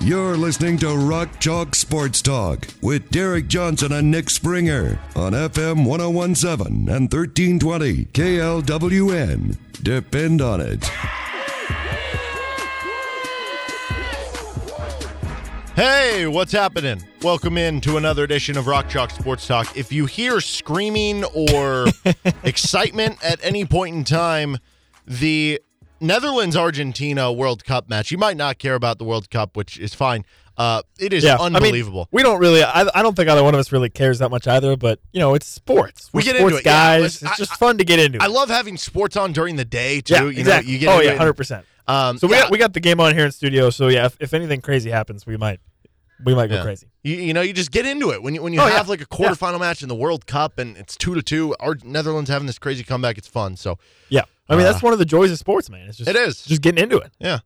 You're listening to Rock Chalk Sports Talk with Derek Johnson and Nick Springer on FM 1017 and 1320 KLWN. Depend on it. Hey, what's happening? Welcome in to another edition of Rock Chalk Sports Talk. If you hear screaming or excitement at any point in time, the Netherlands Argentina World Cup match, you might not care about the World Cup, which is fine. Uh, it is I mean, unbelievable. we don't really. I, I don't think either one of us really cares that much either. But you know, it's sports. We We're get sports into it, guys. Listen, it's I- just fun to get into. I it. love having sports on during the day too. yeah, you exactly. know, you get oh yeah, hundred percent. Um, So we yeah. got we got the game on here in studio. So yeah, if, if anything crazy happens, we might we might go Yeah. crazy. You, you know, you just get into it when you when you Oh, have yeah. like a quarterfinal match in the World Cup and it's two to two. Our Netherlands having this crazy comeback. It's fun. So Yeah, I mean Uh, that's one of the joys of sports, man. It's just it is. just getting into it. yeah.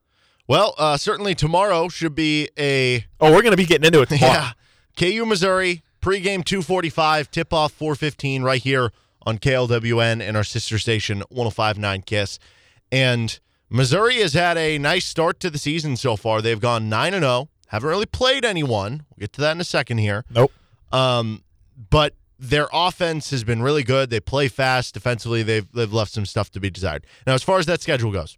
Well, uh, certainly tomorrow should be a Oh, we're gonna be getting into it tomorrow. yeah KU Missouri pregame two forty five tip off four fifteen right here on KLWN and our sister station one hundred five nine Kiss. And Missouri has had a nice start to the season so far. They've gone nine and zero. Haven't really played anyone. We'll get to that in a second here. Nope. Um, but their offense has been really good. They play fast. Defensively, they've they've left some stuff to be desired. Now, as far as that schedule goes,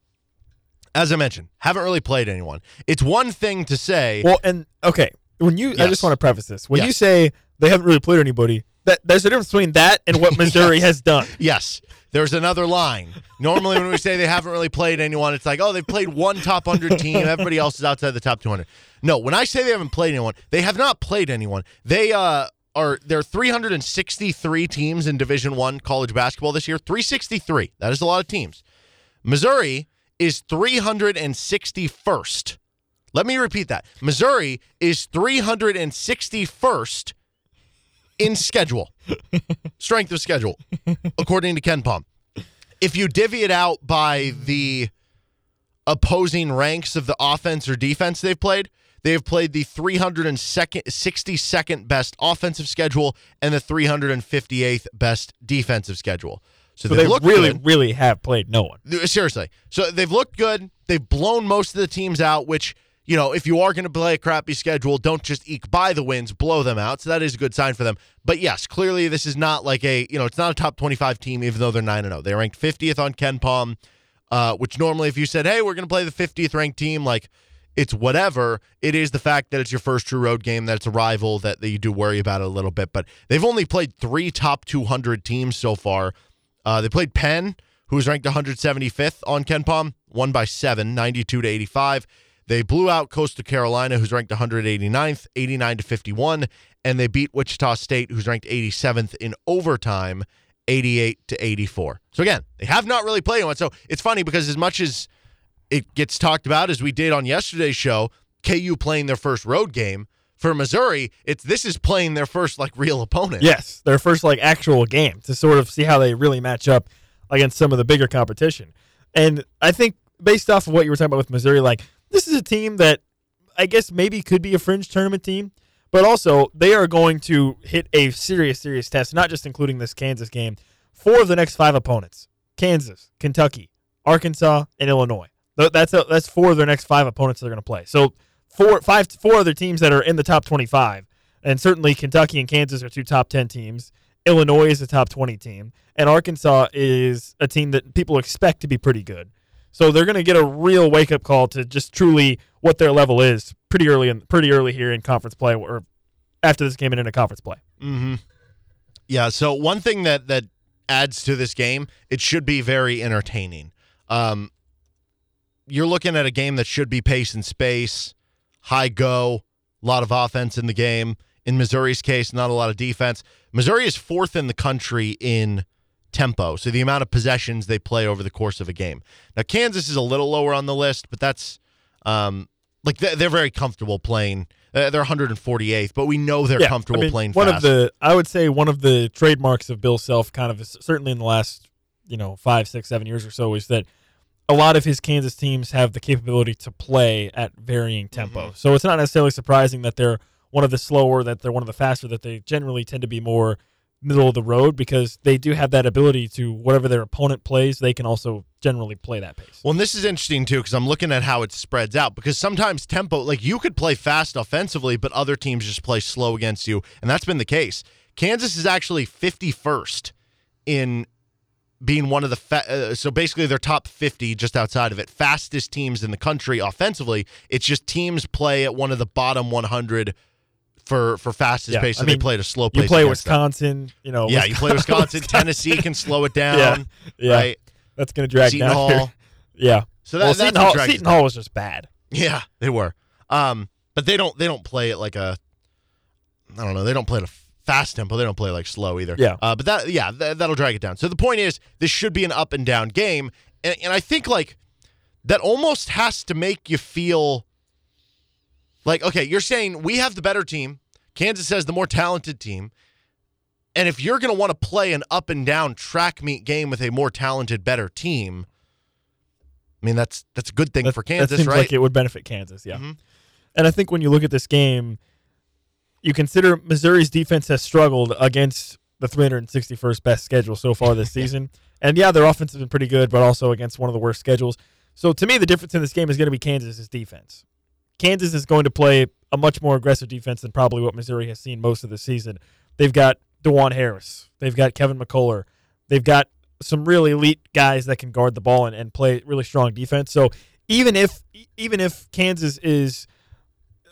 as I mentioned, haven't really played anyone. It's one thing to say, Well, and okay, when you, I just want to preface this. When you say they haven't really played anybody, that there's a difference between that and what Missouri has done. yes, there's another line. Normally, when we say they haven't really played anyone, it's like, oh, they've played one top 100 team. Everybody else is outside the top 200. No, when I say they haven't played anyone, they have not played anyone. They uh, are there are 363 teams in Division One college basketball this year. 363. That is a lot of teams. Missouri is 361st. Let me repeat that. Missouri is 361st in schedule, strength of schedule, according to KenPom. If you divvy it out by the opposing ranks of the offense or defense they've played, they have played the 362nd best offensive schedule and the 358th best defensive schedule. So, So they they really, good. really have played no one. Seriously. So they've looked good. They've blown most of the teams out, which, you know, if you are going to play a crappy schedule, don't just eke by the wins, blow them out. So that is a good sign for them. But yes, clearly this is not like a, you know, it's not a top 25 team, even though they're 9 0. They're ranked 50th on KenPom, uh, which normally if you said, hey, we're going to play the 50th ranked team, like, it's whatever. It is the fact that it's your first true road game, that it's a rival, that, that you do worry about it a little bit. But they've only played three top 200 teams so far. Uh, they played Penn, who's ranked 175th on KenPom, won by seven, 92 to 85. They blew out Coastal Carolina, who's ranked 189th, 89 to 51, and they beat Wichita State, who's ranked 87th in overtime, 88 to 84. So again, they have not really played anyone. So it's funny because as much as it gets talked about as we did on yesterday's show, KU playing their first road game for Missouri, it's this is playing their first like real opponent. Yes, their first like actual game to sort of see how they really match up against some of the bigger competition. And I think based off of what you were talking about with Missouri, like this is a team that I guess maybe could be a fringe tournament team, but also they are going to hit a serious, serious test, not just including this Kansas game. Four of the next five opponents: Kansas, Kentucky, Arkansas, and Illinois. Th- That's a, that's four of their next five opponents they're going to play. So four, five, four other teams that are in the top twenty-five and certainly Kentucky and Kansas are two top 10 teams. Illinois is a top 20 team, and Arkansas is a team that people expect to be pretty good. So they're going to get a real wake up call to just truly what their level is pretty early in pretty early here in conference play or after this game and into conference play. Mm-hmm. Yeah. So one thing that that adds to this game, it should be very entertaining. Um, you're looking at a game that should be pace and space, high go, a lot of offense in the game. In Missouri's case, not a lot of defense. Missouri is fourth in the country in tempo, so the amount of possessions they play over the course of a game. Now, Kansas is a little lower on the list, but that's um, like they're, they're very comfortable playing. Uh, they're 148th, but we know they're Yeah, comfortable I mean, playing one fast. of the I would say one of the trademarks of Bill Self kind of certainly in the last you know five six seven years or so is that a lot of his Kansas teams have the capability to play at varying tempo. Mm-hmm. So it's not necessarily surprising that they're one of the slower, that they're one of the faster, that they generally tend to be more middle of the road because they do have that ability to whatever their opponent plays, they can also generally play that pace. Well, and this is interesting too because I'm looking at how it spreads out. Because sometimes tempo, like you could play fast offensively, but other teams just play slow against you, and that's been the case. Kansas is actually 51st in being one of the fa- uh, so basically they're top 50 just outside of it fastest teams in the country offensively it's just teams play at one of the bottom 100 for for fastest Yeah, pace I they mean, play at a slow You play against them. Wisconsin, you know. yeah you play wisconsin tennessee can slow it down Yeah, yeah. right That's to drag Seton down. Hall. here. Yeah. so that, well, that's Seton, Hall, Seton. Hall was just bad. Yeah, they were. Um, but they don't they don't play it like a I don't know, they don't play at a fast tempo. They don't play like slow either. Yeah. Uh, but that yeah, th- that'll drag it down. So the point is this should be an up and down game. And and I think like that almost has to make you feel like okay, you're saying we have the better team. Kansas has the more talented team. And if you're going to want to play an up and down track meet game with a more talented, better team, I mean that's that's a good thing That- for Kansas, that seems right? like it would benefit Kansas, yeah. Mhm. And I think when you look at this game, you consider Missouri's defense has struggled against the 361st best schedule so far this season. And yeah, their offense has been pretty good, but also against one of the worst schedules. So to me, the difference in this game is going to be Kansas's defense. Kansas is going to play a much more aggressive defense than probably what Missouri has seen most of the season. They've got Dajuan Harris. They've got Kevin McCullar. They've got some really elite guys that can guard the ball and, and play really strong defense. So even if even if Kansas is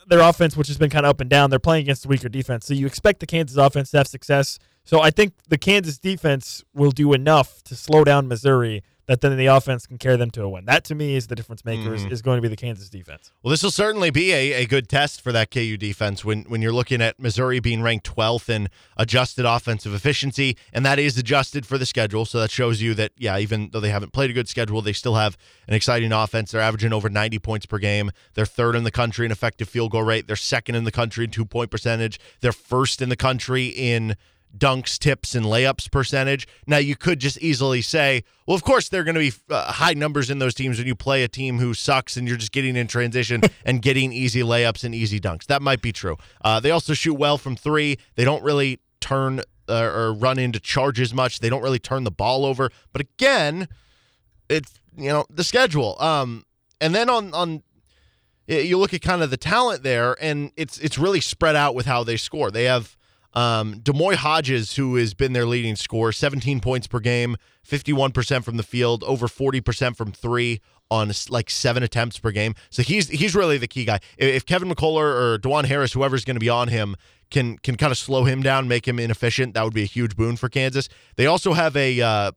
their offense, which has been kind of up and down, they're playing against a weaker defense. So you expect the Kansas offense to have success. So I think the Kansas defense will do enough to slow down Missouri that then the offense can carry them to a win. That to me is the difference maker is, mm-hmm. is going to be the Kansas defense. Well, this will certainly be a, a good test for that KU defense when, when you're looking at Missouri being ranked 12th in adjusted offensive efficiency, and that is adjusted for the schedule. So that shows you that, yeah, even though they haven't played a good schedule, they still have an exciting offense. They're averaging over 90 points per game. They're third in the country in effective field goal rate. They're second in the country in two point percentage. They're first in the country in dunks, tips, and layups percentage. Now, you could just easily say, well, of course, there are going to be uh, high numbers in those teams when you play a team who sucks and you're just getting in transition and getting easy layups and easy dunks. That might be true. Uh, they also shoot well from three. They don't really turn uh, or run into charges much. They don't really turn the ball over. But again, it's you know the schedule. Um, and then on on you look at kind of the talent there, and it's it's really spread out with how they score. They have um, D'Moi Hodges, who has been their leading scorer, 17 points per game, 51% from the field, over 40% from three on like seven attempts per game. So he's he's really the key guy. If Kevin McCullar or Dajuan Harris, whoever's going to be on him, can can kind of slow him down, make him inefficient, that would be a huge boon for Kansas. They also have a uh,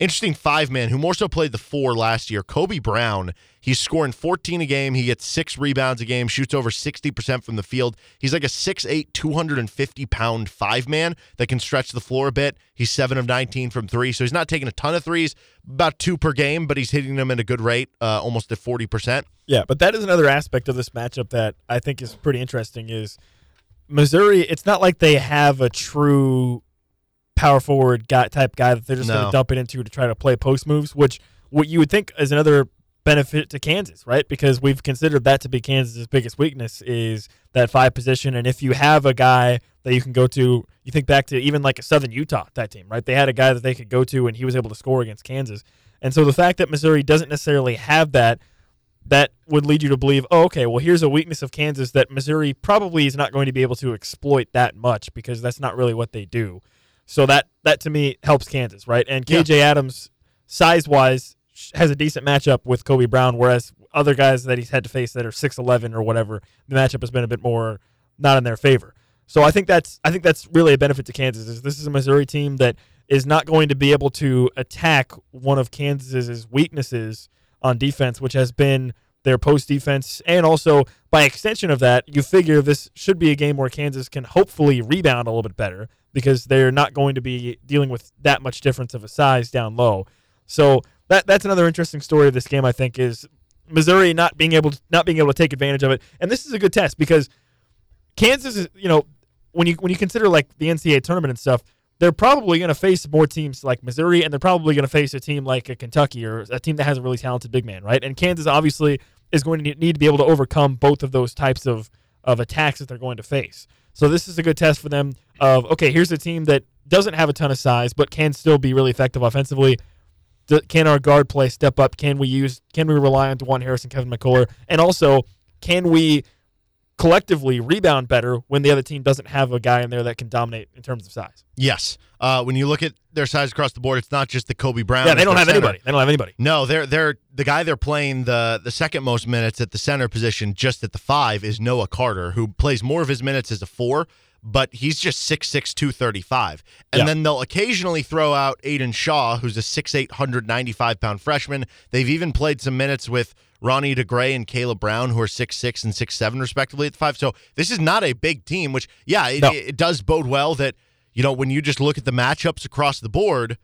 interesting five man who more so played the four last year. Kobe Brown. He's scoring 14 a game. He gets six rebounds a game, shoots over 60% from the field. He's like a 6'8, 250 pound five man that can stretch the floor a bit. He's seven of 19 from three. So he's not taking a ton of threes, about two per game, but he's hitting them at a good rate, uh, almost at 40%. Yeah, but that is another aspect of this matchup that I think is pretty interesting is Missouri, it's not like they have a true power forward guy type guy that they're just going to dump it into to try to play post moves, which what you would think is another benefit to Kansas, right? Because we've considered that to be Kansas's biggest weakness is that five position and if you have a guy that you can go to, you think back to even like a Southern Utah that team, right? They had a guy that they could go to and he was able to score against Kansas. And so the fact that Missouri doesn't necessarily have that that would lead you to believe, oh, okay, well, here's a weakness of Kansas that Missouri probably is not going to be able to exploit that much because that's not really what they do. So that that to me helps Kansas, right? And KJ Adams, size wise, has a decent matchup with Kobe Brown, whereas other guys that he's had to face that are six eleven or whatever, the matchup has been a bit more not in their favor. So I think that's I think that's really a benefit to Kansas. Is this is a Missouri team that is not going to be able to attack one of Kansas's weaknesses on defense, which has been their post defense, and also by extension of that, you figure this should be a game where Kansas can hopefully rebound a little bit better because they're not going to be dealing with that much difference of a size down low. So that that's another interesting story of this game. I think is Missouri not being able to, not being able to take advantage of it, and this is a good test because Kansas is, you know, when you when you consider like the NCAA tournament and stuff, they're probably going to face more teams like Missouri, and they're probably going to face a team like a Kentucky or a team that has a really talented big man, right? And Kansas obviously is going to need to be able to overcome both of those types of of attacks that they're going to face. So this is a good test for them. Of okay, here's a team that doesn't have a ton of size, but can still be really effective offensively. Can our guard play step up? Can we use? Can we rely on Dajuan Harris and Kevin McCullar? And also, can we collectively rebound better when the other team doesn't have a guy in there that can dominate in terms of size? Yes. Uh, when you look at their size across the board, it's not just the Kobe Brown. yeah, they don't have center. anybody. They don't have anybody. No, they're they're the guy they're playing the the second most minutes at the center position, just at the five, is Noah Carter, who plays more of his minutes as a four, but he's just 6'6", 235. And Yeah. then they'll occasionally throw out Aidan Shaw, who's a 6'8", 195 pound freshman. They've even played some minutes with Ronnie DeGray and Kaleb Brown, who are 6'6 and 6'7 respectively at the five. So this is not a big team, which yeah, it, No. it does bode well that you know when you just look at the matchups across the board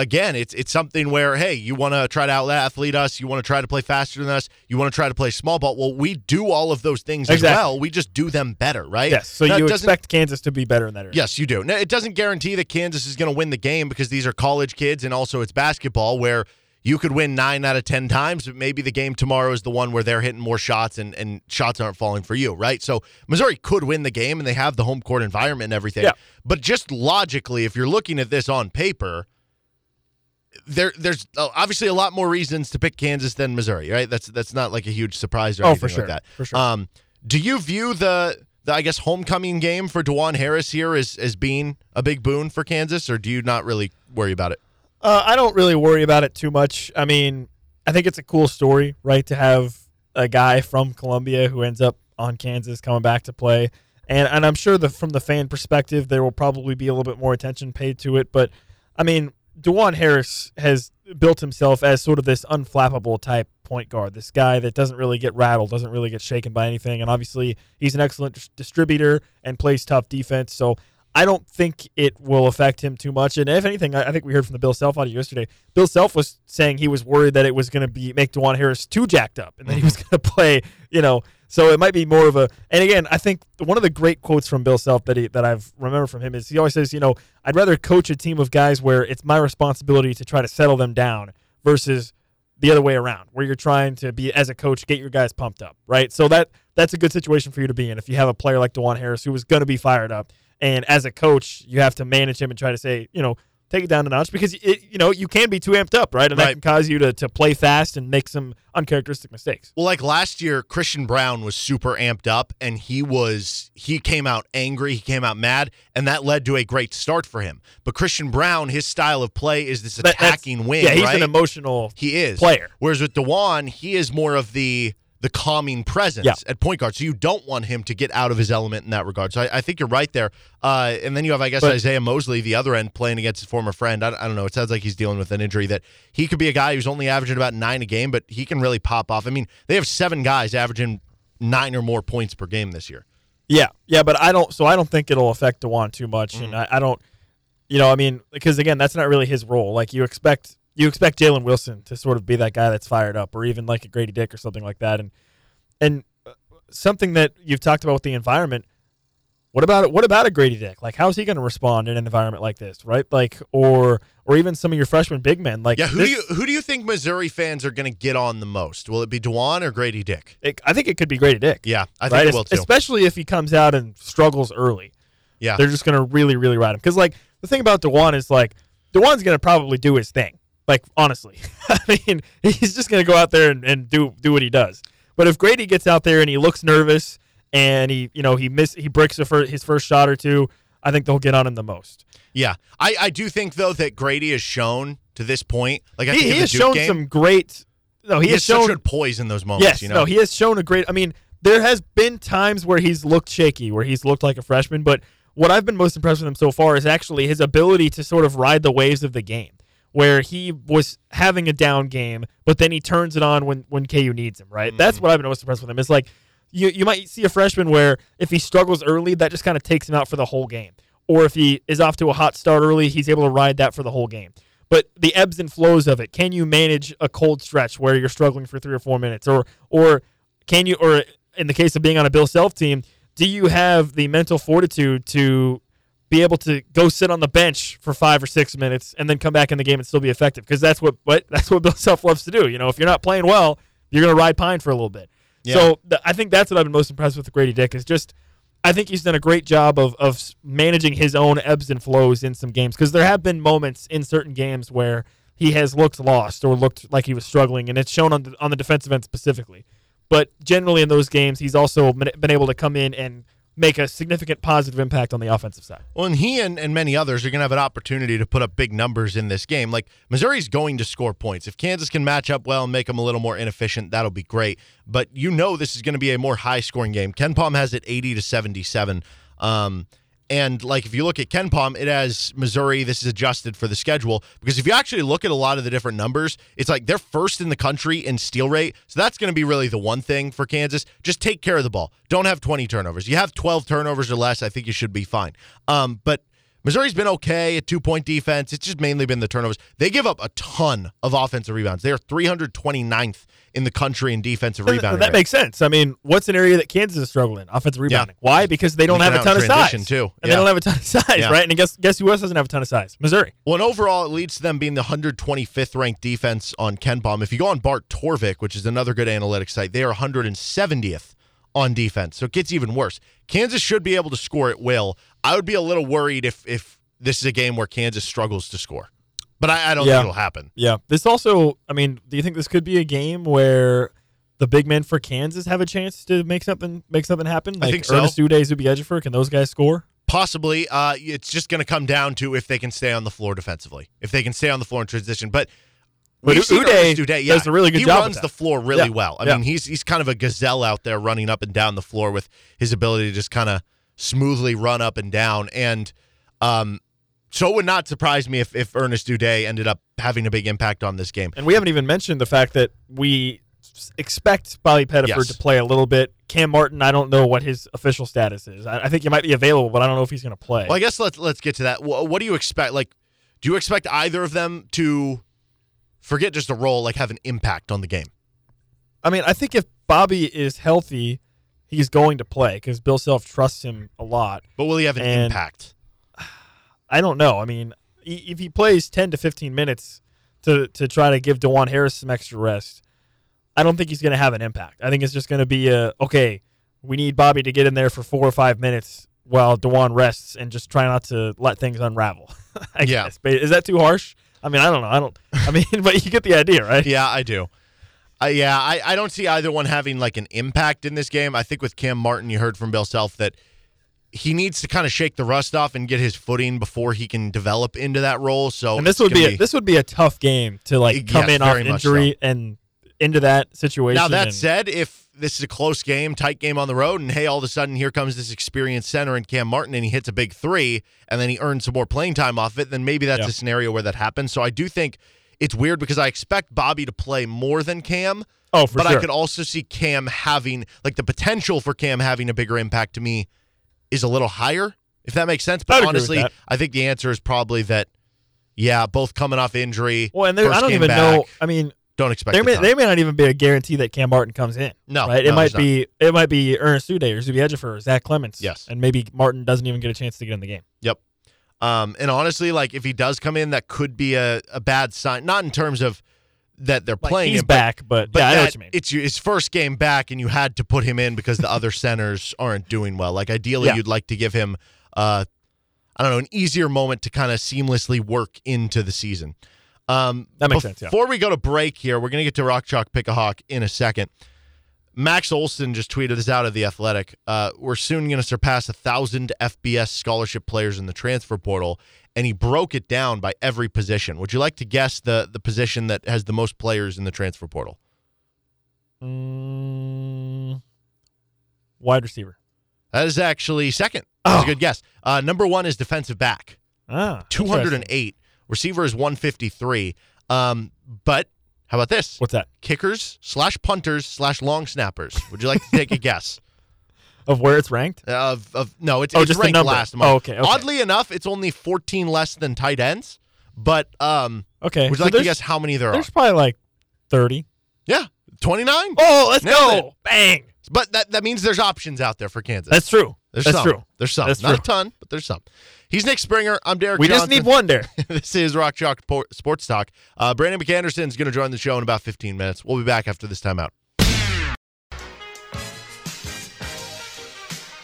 again, it's it's something where hey, you want to try to out athlete us, you want to try to play faster than us, you want to try to play small ball. Well, we do all of those things Exactly. as well. We just do them better, right? Yes. So Now, you expect Kansas to be better in that area. Yes, you do. Now, it doesn't guarantee that Kansas is going to win the game because these are college kids and also it's basketball where you could win nine out of 10 times, but maybe the game tomorrow is the one where they're hitting more shots and, and shots aren't falling for you, right? So Missouri could win the game and they have the home court environment and everything. Yeah. But just logically, if you're looking at this on paper, there there's uh, obviously a lot more reasons to pick Kansas than Missouri, right? That's that's not like a huge surprise or Oh, anything for sure. like that. For sure. Um, do you view the the I guess homecoming game for Dajuan Harris here as as being a big boon for Kansas, or do you not really worry about it? Uh, I don't really worry about it too much. I mean, I think it's a cool story, right? To have a guy from Columbia who ends up on Kansas coming back to play, and and I'm sure the from the fan perspective, there will probably be a little bit more attention paid to it. But I mean, Dajuan Harris has built himself as sort of this unflappable type point guard, this guy that doesn't really get rattled, doesn't really get shaken by anything, and obviously he's an excellent dis- distributor and plays tough defense. So I don't think it will affect him too much. And if anything, I I think we heard from the Bill Self audio yesterday. Bill Self was saying he was worried that it was going to be make Dajuan Harris too jacked up, and that he was going to play, you know. So it might be more of a. And again, I think one of the great quotes from Bill Self that he that I've remembered from him is he always says, you know, I'd rather coach a team of guys where it's my responsibility to try to settle them down versus the other way around, where you're trying to be as a coach get your guys pumped up, right? So that that's a good situation for you to be in if you have a player like Dajuan Harris who was going to be fired up, and as a coach you have to manage him and try to say, you know, take it down a notch because it, you know you can be too amped up, right? And that can cause you to to play fast and make some uncharacteristic mistakes. Well, like last year, Christian Braun was super amped up, and he was he came out angry, he came out mad, and that led to a great start for him. But Christian Braun, his style of play is this That- attacking wing, yeah, he's right? an emotional. He is player. Whereas with Dajuan, he is more of the the calming presence Yeah. at point guard. So you don't want him to get out of his element in that regard. So I, I think you're right there. Uh, and then you have, I guess, But- Isiaih Mosley, the other end, playing against his former friend. I, I don't know. It sounds like he's dealing with an injury that he could be a guy who's only averaging about nine a game, but he can really pop off. I mean, they have seven guys averaging nine or more points per game this year. Yeah, yeah, but I don't. So I don't think it'll affect Dajuan too much, Mm. and I, I don't. You know, I mean, because again, that's not really his role. Like you expect, you expect Jalen Wilson to sort of be that guy that's fired up, or even like a Grady Dick or something like that, and and uh, something that you've talked about with the environment. What about what about a Grady Dick? Like, how's he going to respond in an environment like this, right? Like, or or even some of your freshman big men. Like, Yeah, who this- do you who do you think Missouri fans are going to get on the most? Will it be Dajuan or Grady Dick? it- I think it could be Grady Dick. Yeah, I think right? it will too. Especially if he comes out and struggles early. Yeah. They're just going to really, really ride him. Because, like, the thing about Dajuan is, like, Dajuan's going to probably do his thing. Like, honestly. I mean, he's just going to go out there and, and do do what he does. But if Grady gets out there and he looks nervous and he, you know, he miss he breaks fir- his first shot or two, I think they'll get on him the most. Yeah, I, I do think though that Grady has shown to this point, like I He, think in he has shown game, some great. No, he, he has has shown such poise in those moments. Yes, you know, no, he has shown a great. I mean, there has been times where he's looked shaky, where he's looked like a freshman. But what I've been most impressed with him so far is actually his ability to sort of ride the waves of the game, where he was having a down game, but then he turns it on when when KU needs him. Right, that's mm-hmm. what I've been most impressed with him. It's like you you might see a freshman where if he struggles early, that just kind of takes him out for the whole game, or if he is off to a hot start early, he's able to ride that for the whole game but the ebbs and flows of it. Can you manage a cold stretch where you're struggling for three or four minutes, or or can you, or in the case of being on a Bill Self team, do you have the mental fortitude to be able to go sit on the bench for five or six minutes and then come back in the game and still be effective? Because that's what, what that's what Bill Self loves to do. You know, if you're not playing well, you're going to ride pine for a little bit. Yeah. So th- I think that's what I've been most impressed with Grady Dick is just I think he's done a great job of of managing his own ebbs and flows in some games because there have been moments in certain games where he has looked lost or looked like he was struggling, and it's shown on the, on the defensive end specifically. But generally in those games, he's also been been able to come in and make a significant positive impact on the offensive side. Well, and he and, and many others are going to have an opportunity to put up big numbers in this game. Like Missouri's going to score points. If Kansas can match up well and make them a little more inefficient, that'll be great. But you know this is going to be a more high scoring game. KenPom has it 80 to 77. Um, and like if you look at KenPom, it has Missouri. This is adjusted for the schedule because if you actually look at a lot of the different numbers, it's like they're first in the country in steal rate. So that's going to be really the one thing for Kansas. Just take care of the ball. Don't have 20 turnovers. You have 12 turnovers or less, I think you should be fine. Um, but Missouri's been okay at two point defense. It's just mainly been the turnovers. They give up a ton of offensive rebounds. They are 329th in the country in defensive That- rebounding. That rate. makes sense. I mean, what's an area that Kansas is struggling? In? Offensive rebounding. Why? Because they don't have a ton of size, too. and Yeah. they don't have a ton of size, Yeah. right? And guess guess who else doesn't have a ton of size? Missouri. Well, and overall, it leads to them being the 125th ranked defense on KenPom. If you go on Bart Torvik, which is another good analytics site, they are 170th on defense. So it gets even worse. Kansas should be able to score at will. I would be a little worried if if this is a game where Kansas struggles to score, but I, I don't Yeah. think it'll happen. Yeah. This also, I mean, do you think this could be a game where the big men for Kansas have a chance to make something make something happen? Like think so. Ernest Udeh, Zuby Ejiofor, can those guys score? Possibly, uh, it's just going to come down to if they can stay on the floor defensively, if they can stay on the floor in transition. But But we've Udeh Udeh, yeah, does a really good he job with runs the floor really Yeah, well. I yeah. mean, he's he's kind of a gazelle out there running up and down the floor with his ability to just kind of smoothly run up and down. And um, so it would not surprise me if if Ernest Udeh ended up having a big impact on this game. And we haven't even mentioned the fact that we expect Bobby Pettiford Yes. to play a little bit. Cam Martin, I don't know what his official status is. I, I think he might be available, but I don't know if he's going to play. Well, I guess let's let's get to that. What, what do you expect? Like, do you expect either of them to forget just a role, like have an impact on the game? I mean, I think if Bobby is healthy, he's going to play because Bill Self trusts him a lot. But will he have an And- impact? I don't know. I mean, if he plays 10 to 15 minutes to, to try to give Dajuan Harris some extra rest, I don't think he's going to have an impact. I think it's just going to be a, okay, we need Bobby to get in there for four or five minutes while Dajuan rests and just try not to let things unravel. I Yeah. guess. Is that too harsh? I mean, I don't know. I don't, I mean, but you get the idea, right? Yeah, I do. Uh, yeah, I, I don't see either one having like an impact in this game. I think with Cam Martin, you heard from Bill Self that he needs to kind of shake the rust off and get his footing before he can develop into that role. So And this would be, a, this would be a tough game to like Yes, come in off injury and into that situation. Now that and- said, if this is a close game, tight game on the road, and hey, all of a sudden here comes this experienced center in Cam Martin, and he hits a big three, and then he earns some more playing time off it, then maybe that's Yeah. a scenario where that happens. So I do think it's weird because I expect Bobby to play more than Cam, oh, for but sure. I could also see Cam having like the potential for Cam having a bigger impact to me is a little higher, if that makes sense. But honestly. I think the answer is probably that. Yeah, both coming off injury. well, and I don't even know. I mean, Don't expect there may, there may not even be a guarantee that Cam Martin comes in. No, right? no, it might there's not. be it might be Ernest Udeh or Zuby Ejiofor or Zach Clemence. Yes. and maybe Martin doesn't even get a chance to get in the game. Yep. Um, and honestly, like if he does come in, that could be a, a bad sign. Not in terms of that they're Like, playing he's him, back, but, but yeah, I know what you mean. it's his first game back, and you had to put him in because the other centers aren't doing well. Like ideally, Yeah. you'd like to give him, uh, I don't know, an easier moment to kind of seamlessly work into the season. Um, That makes sense, yeah. Before we go to break here, we're gonna get to Rock Chalk Pick a Hawk in a second. Max Olson just tweeted this out of the Athletic. Uh, we're soon going to surpass a thousand FBS scholarship players in the transfer portal, and he broke it down by every position. Would you like to guess the the position that has the most players in the transfer portal? Mm, wide receiver. That is actually second. That's a Oh. good guess. Uh, number one is defensive back, Ah, two hundred and eight. Receiver is one fifty three. Um, but how about this? What's that? Kickers slash punters slash long snappers. Would you like to take a guess? Of where it's ranked? Of, of no, it's, Oh, it's just ranked last among- Oh, okay, okay. Oddly enough, it's only 14 less than tight ends. But um, Okay. would you so like to guess how many there are? There's probably like thirty. Yeah, 29. Oh, let's Nailed go! Bang! But that, that means there's options out there for Kansas. That's true. There's That's some. true. There's some. That's Not a ton, but there's some. He's Nick Springer. I'm Derek We Johnson. just need one there. this is Rock Chalk Sports Talk. Uh, Brandon McAnderson is going to join the show in about 15 minutes. We'll be back after this timeout.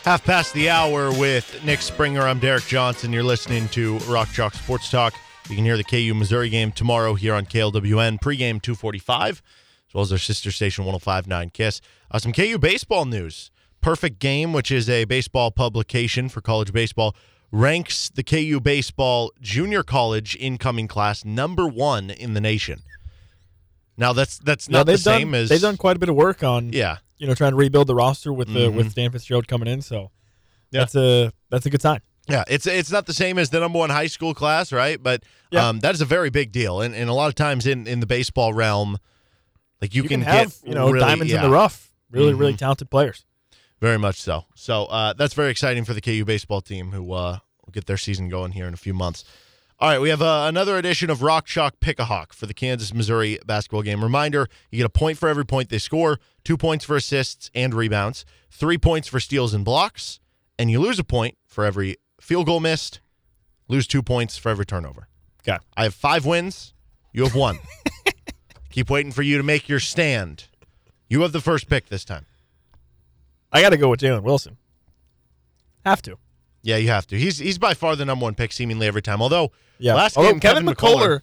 Half past the hour with Nick Springer. I'm Derek Johnson. You're listening to Rock Chalk Sports Talk. You can hear the KU Missouri game tomorrow here on KLWN, pregame 245, as well as our sister station 1059 KISS. Uh, some KU baseball news. Perfect Game, which is a baseball publication for college baseball, ranks the KU baseball junior college incoming class number one in the nation. Now that's that's Yeah, not the same done, as they've done quite a bit of work on yeah you know trying to rebuild the roster with the Mhm. with Stan Fitzgerald coming in. So Yeah. that's a that's a good sign. Yeah, it's it's not the same as the number one high school class, right? But Yeah. um, that is a very big deal, and, and a lot of times in, in the baseball realm, like you, You, can, can, have get you know really- diamonds in the rough. Really, really Mhm. talented players. Very much so. So uh, that's very exciting for the KU baseball team, who uh, will get their season going here in a few months. All right, we have uh, another edition of Rock Chalk Pick a Hawk for the Kansas Missouri basketball game. Reminder: you get a point for every point they score, two points for assists and rebounds, three points for steals and blocks, and you lose a point for every field goal missed. Lose two points for every turnover. Okay. I have five wins. You have one. Keep waiting for you to make your stand. You have the first pick this time. I got to go with Jalen Wilson. Have to. Yeah, you have to. He's he's by far the number one pick seemingly every time. Although Yeah. last Although game Kevin, McCullar,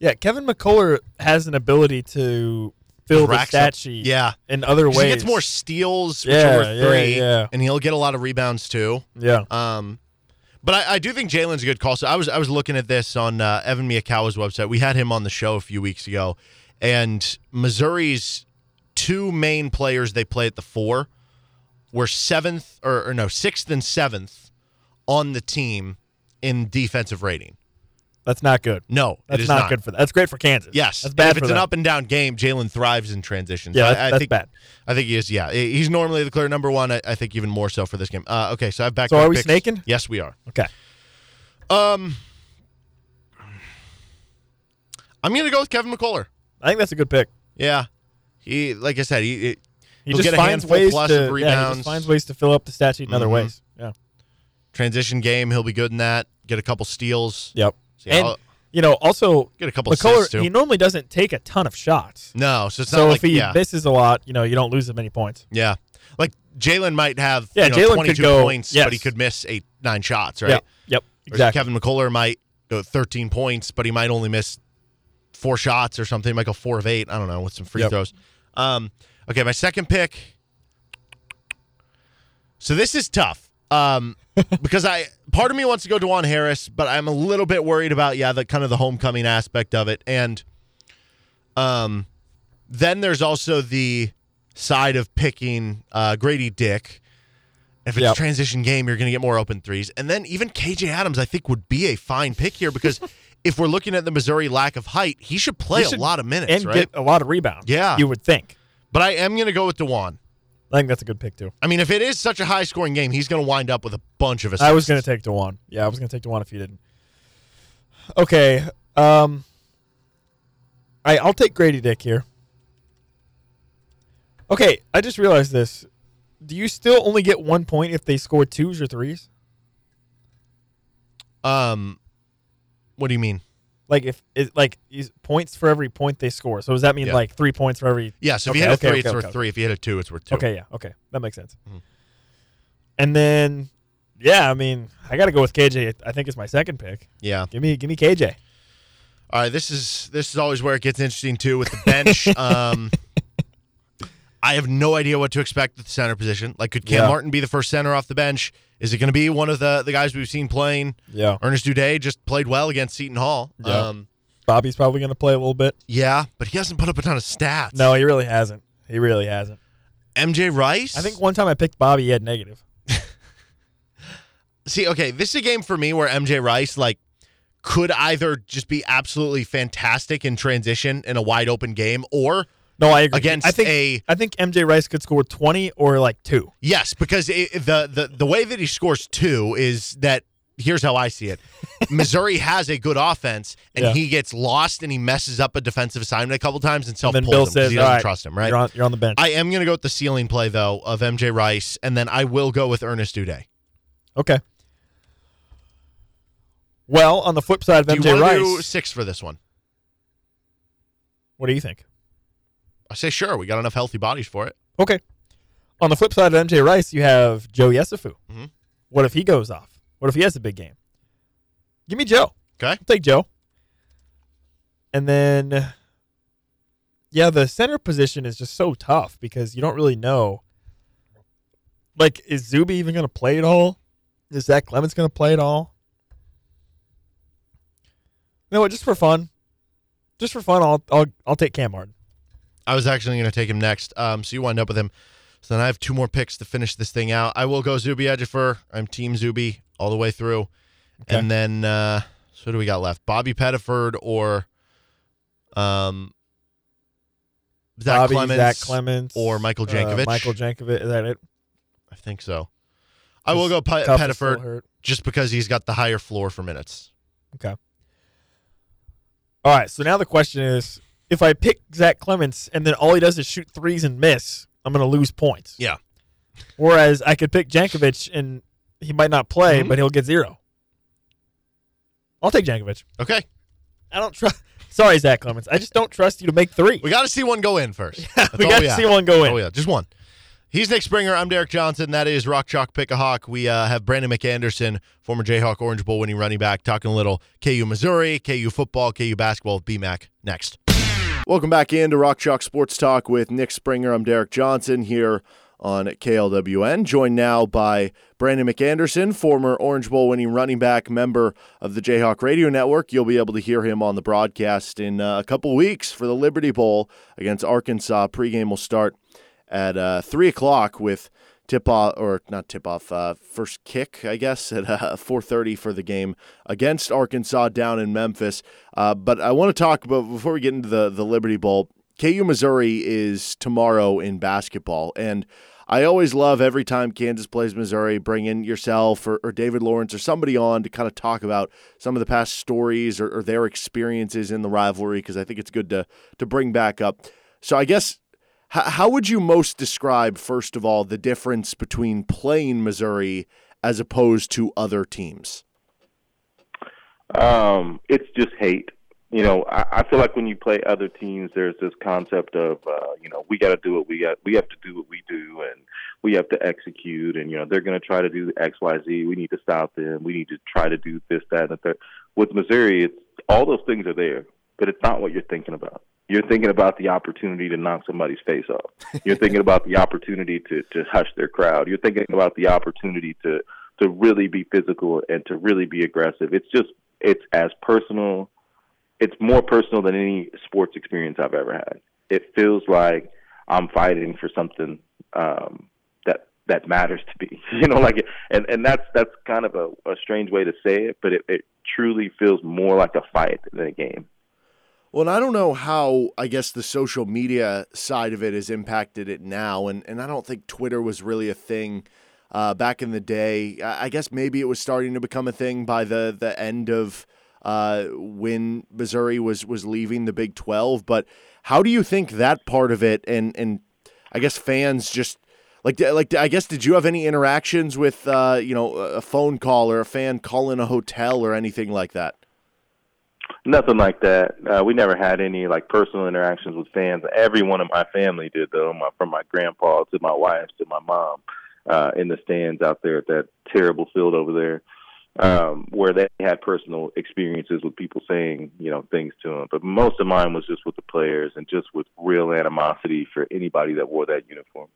yeah, Kevin McCullar has an ability to fill the stat up- sheet Yeah, in other ways. he gets more steals, which Yeah, are worth yeah, three, yeah. and he'll get a lot of rebounds too. Yeah. Um, but I, I do think Jalen's a good call. So I was I was looking at this on uh, Evan Miyakawa's website. We had him on the show a few weeks ago, and Missouri's two main players they play at the four were seventh or, or no sixth and seventh on the team in defensive rating. That's not good. No, it That's is not, good for that. That's great for Kansas. Yes, That's And bad if for it's them. an up and down game, Jalen thrives in transitions. Yeah, I- that's, I, that's think bad. I think he is. Yeah, he's normally the clear number one. I, I think even more so for this game. Uh, okay, so I've back. So are we snaking? Yes, we are. Okay. Um, I'm gonna go with Kevin McCullar. I think that's a good pick. Yeah, he like I said, he, he He'll just get a finds handful ways plus to of yeah, he rebounds. just finds ways to fill up the stat sheet in other Mhm. ways. Yeah. transition game. He'll be good in that. Get a couple steals. Yep. So, And you know, also get a couple assists McCullar too. he normally doesn't take a ton of shots. no, so it's So not if like he yeah, misses a lot, you know, you don't lose as many points. yeah. Like Jalen might have Yeah, you know, Jalen could 22 go- points, yes. but he could miss eight nine shots, right? Yep. Yep. Whereas Exactly. Kevin McCullar might go 13 points, but he might only miss four shots or something. He might go four of eight. I don't know with some free Yep. throws. Um, okay, my second pick. So this is tough um, because I part of me wants to go Dajuan Harris, but I'm a little bit worried about yeah the kind of the homecoming aspect of it, and um, then there's also the side of picking uh, Grady Dick. If it's Yep. a transition game, you're going to get more open threes. And then even KJ Adams, I think, would be a fine pick here because if we're looking at the Missouri lack of height, he should play He a lot of minutes, and right? get a lot of rebounds. Yeah. You would think. But I am going to go with Dajuan. I think that's a good pick too. I mean, if it is such a high scoring game, he's going to wind up with a bunch of assists. I was going to take Dajuan. Yeah, I was going to take Dajuan if you didn't. Okay. Um. I I'll take Grady Dick here. Okay, I just realized this. Do you still only get one point if they score twos or threes? Um, what do you mean? Like if it like points for every point they score. So does that mean Yeah. like three points for every? Yeah, so if Okay, you hit a okay, three, okay, it's worth three. If you hit a two, it's worth two. Okay, yeah, okay, that makes sense. Mhm. And then, yeah, I mean, I got to go with KJ. I think it's my second pick. Yeah. Give me, give me KJ. All right, this is this is always where it gets interesting too with the bench. um, I have no idea what to expect at the center position. Like, could Cam Yeah. Martin be the first center off the bench? Is it going to be one of the the guys we've seen playing? Yeah, Ernest Udeh just played well against Seton Hall. Yeah. Um, Bobby's probably going to play a little bit. yeah, but he hasn't put up a ton of stats. No, he really hasn't. He really hasn't. MJ Rice. I think one time I picked Bobby, he had negative. See, okay, this is a game for me where MJ Rice like could either just be absolutely fantastic in transition in a wide open game, or No, I agree. Against I think a- I think MJ Rice could score twenty or like two. Yes, because it, the the the way that he scores two is that here's how I see it. Missouri has a good offense, and Yeah. he gets lost and he messes up a defensive assignment a couple times and self pulls him 'cause says, he doesn't right, trust him, right? You're on, you're on the bench. I am going to go with the ceiling play though of MJ Rice, and then I will go with Ernest Udeh. okay. Well, on the flip side of MJ Rice, six for this one? what do you think? I say sure. We got enough healthy bodies for it. Okay. On the flip side of MJ Rice, you have Joe Yesufu. Mhm. What if he goes off? What if he has a big game? Give me Joe. Okay. I'll take Joe. And then, yeah, the center position is just so tough because you don't really know. Like, is Zuby even going to play at all? Is Zach Clemence going to play at all? You know what? Just for fun, just for fun, I'll I'll I'll take Cam Martin. I was actually going to take him next. Um, so you wind up with him. So then I have two more picks to finish this thing out. I will go Zuby Ejiofor. I'm Team Zuby all the way through. Okay. And then, uh, so what do we got left? Bobby Pettiford or um, Zach Bobby, Clemence? Zach Clemence, or Michael uh, Jankovich. Michael Jankovich. Is that it? I think so. I will go Pe- Tough is still Pettiford just because he's got the higher floor for minutes. Okay. All right. So now the question is, if I pick Zach Clemence and then all he does is shoot threes and miss, I'm going to lose points. Yeah. Whereas I could pick Jankovich and he might not play, Mhm. but he'll get zero. I'll take Jankovich. Okay. I don't trust. Sorry, Zach Clemence. I just don't trust you to make three. We got to see one go in first. That's we got to see one go in. Oh yeah, just one. He's Nick Springer. I'm Derek Johnson. That is Rock Chalk Pick a Hawk. We uh, have Brandon McAnderson, former Jayhawk Orange Bowl winning running back, talking a little KU Missouri, KU football, KU basketball BMAC next. Welcome back into Rock Chalk Sports Talk with Nick Springer. I'm Derek Johnson here on KLWN, joined now by Brandon McAnderson, former Orange Bowl winning running back, member of the Jayhawk Radio Network. You'll be able to hear him on the broadcast in uh, a couple weeks for the Liberty Bowl against Arkansas. Pregame will start at uh, three o'clock with tip off or not tip off uh, first kick I guess at uh, four thirty for the game against Arkansas down in Memphis. Uh, but I want to talk about before we get into the the Liberty Bowl. KU Missouri is tomorrow in basketball and. I always love every time Kansas plays Missouri, bring in yourself or, or David Lawrence or somebody on to kind of talk about some of the past stories or, or their experiences in the rivalry because I think it's good to to bring back up. So I guess how, would you most describe, first of all, the difference between playing Missouri as opposed to other teams? Um, it's just hate. You know, I, I feel like when you play other teams, there's this concept of, uh, you know, we got to do what we got. We have to do what we do, and we have to execute. And you know, they're going to try to do X, Y, Z. We need to stop them. We need to try to do this, that, and the third. With Missouri, it's all those things are there, but it's not what you're thinking about. You're thinking about the opportunity to knock somebody's face off. You're thinking about the opportunity to to hush their crowd. You're thinking about the opportunity to to really be physical and to really be aggressive. It's just it's as personal. It's more personal than any sports experience I've ever had. It feels like I'm fighting for something um, that that matters to me. You know, like and and that's that's kind of a, a strange way to say it, but it, it truly feels more like a fight than a game. Well, and I don't know how I guess the social media side of it has impacted it now, and and I don't think Twitter was really a thing uh, back in the day. I I guess maybe it was starting to become a thing by the the end of uh, when Missouri was was leaving the Big Twelve. But how do you think that part of it, and and I guess fans just like like I guess did you have any interactions with uh, you know a phone call or a fan calling a hotel or anything like that? Nothing like that. Uh, we never had any like personal interactions with fans. Everyone in my family did though, my, from my grandpa to my wife to my mom, uh, in the stands out there at that terrible field over there, um, where they had personal experiences with people saying you know things to them. But most of mine was just with the players and just with real animosity for anybody that wore that uniform.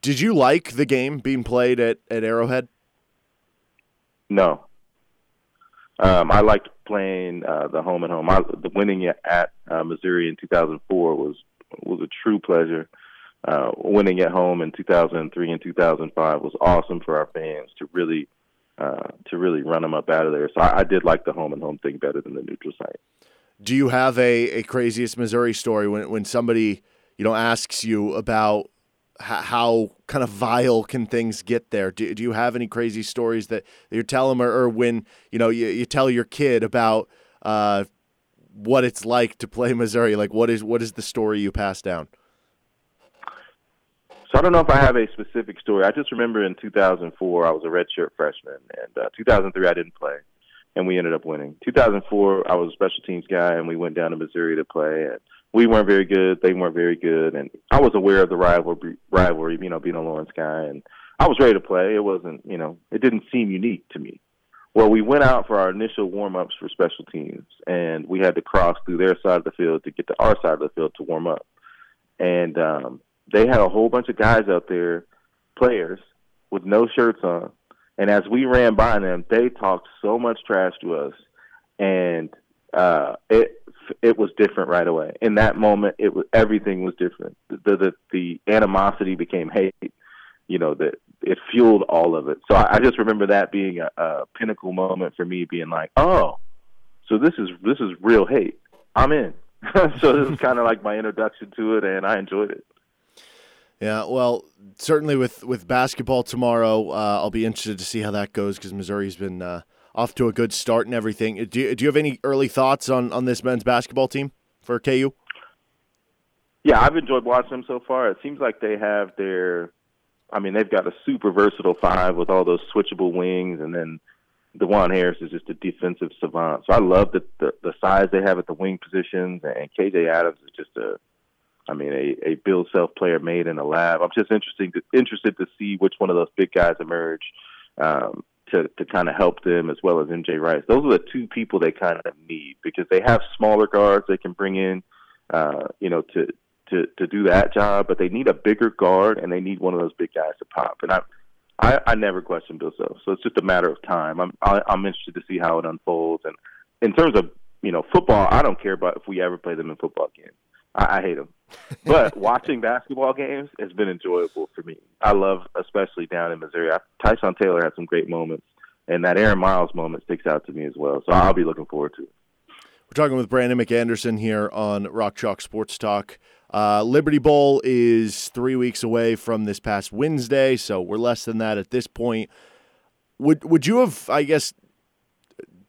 Did you like the game being played at, at Arrowhead? No. Um, I liked playing uh, the home and home. I, the winning at uh, Missouri in 2004 was was a true pleasure. Uh, winning at home in 2003 and 2005 was awesome for our fans to really uh, to really run them up out of there. So I, I did like the home and home thing better than the neutral site. Do you have a, a craziest Missouri story when when somebody you know asks you about how kind of vile can things get there? Do, do you have any crazy stories that you tell them, or, or when you know you, you tell your kid about uh, what it's like to play Missouri? Like, what is what is the story you pass down? So I don't know if I have a specific story. I just remember in 2004 I was a redshirt freshman, and uh, 2003 I didn't play, and we ended up winning. 2004 I was a special teams guy, and we went down to Missouri to play, and we weren't very good. They weren't very good, and I was aware of the rivalry, rivalry, you know, being a Lawrence guy, and I was ready to play. It wasn't, you know, it didn't seem unique to me. Well, we went out for our initial warm ups for special teams, and we had to cross through their side of the field to get to our side of the field to warm up. And um, they had a whole bunch of guys out there, players, with no shirts on. And as we ran by them, they talked so much trash to us, and uh, it it was different right away. In that moment, it was everything was different. The the the animosity became hate. You know that it fueled all of it. So I, I just remember that being a, a pinnacle moment for me, being like, oh, so this is this is real hate. I'm in. so this is kind of like my introduction to it, and I enjoyed it. Yeah, well, certainly with with basketball tomorrow, uh, I'll be interested to see how that goes because Missouri's been uh, off to a good start and everything. Do you, do you have any early thoughts on on this men's basketball team for KU? Yeah, I've enjoyed watching them so far. It seems like they have their, I mean, they've got a super versatile five with all those switchable wings, and then Dajuan Harris is just a defensive savant. So I love the, the the size they have at the wing positions, and KJ Adams is just a I mean, a, a Bill Self player made in a lab. I'm just interesting to, interested to see which one of those big guys emerge um, to to kind of help them, as well as MJ Rice. Those are the two people they kind of need because they have smaller guards they can bring in, uh, you know, to to to do that job, but they need a bigger guard and they need one of those big guys to pop. And I I, I never question Bill Self, so it's just a matter of time. I'm I, I'm interested to see how it unfolds. And in terms of you know football, I don't care about if we ever play them in football games. I, I hate them. but watching basketball games has been enjoyable for me. I love, especially down in Missouri. I, Tyshawn Taylor had some great moments, and that Aaron Miles moment sticks out to me as well. So I'll be looking forward to it. We're talking with Brandon McAnderson here on Rock Chalk Sports Talk. Uh, Liberty Bowl is three weeks away from this past Wednesday, so we're less than that at this point. Would would you have, I guess,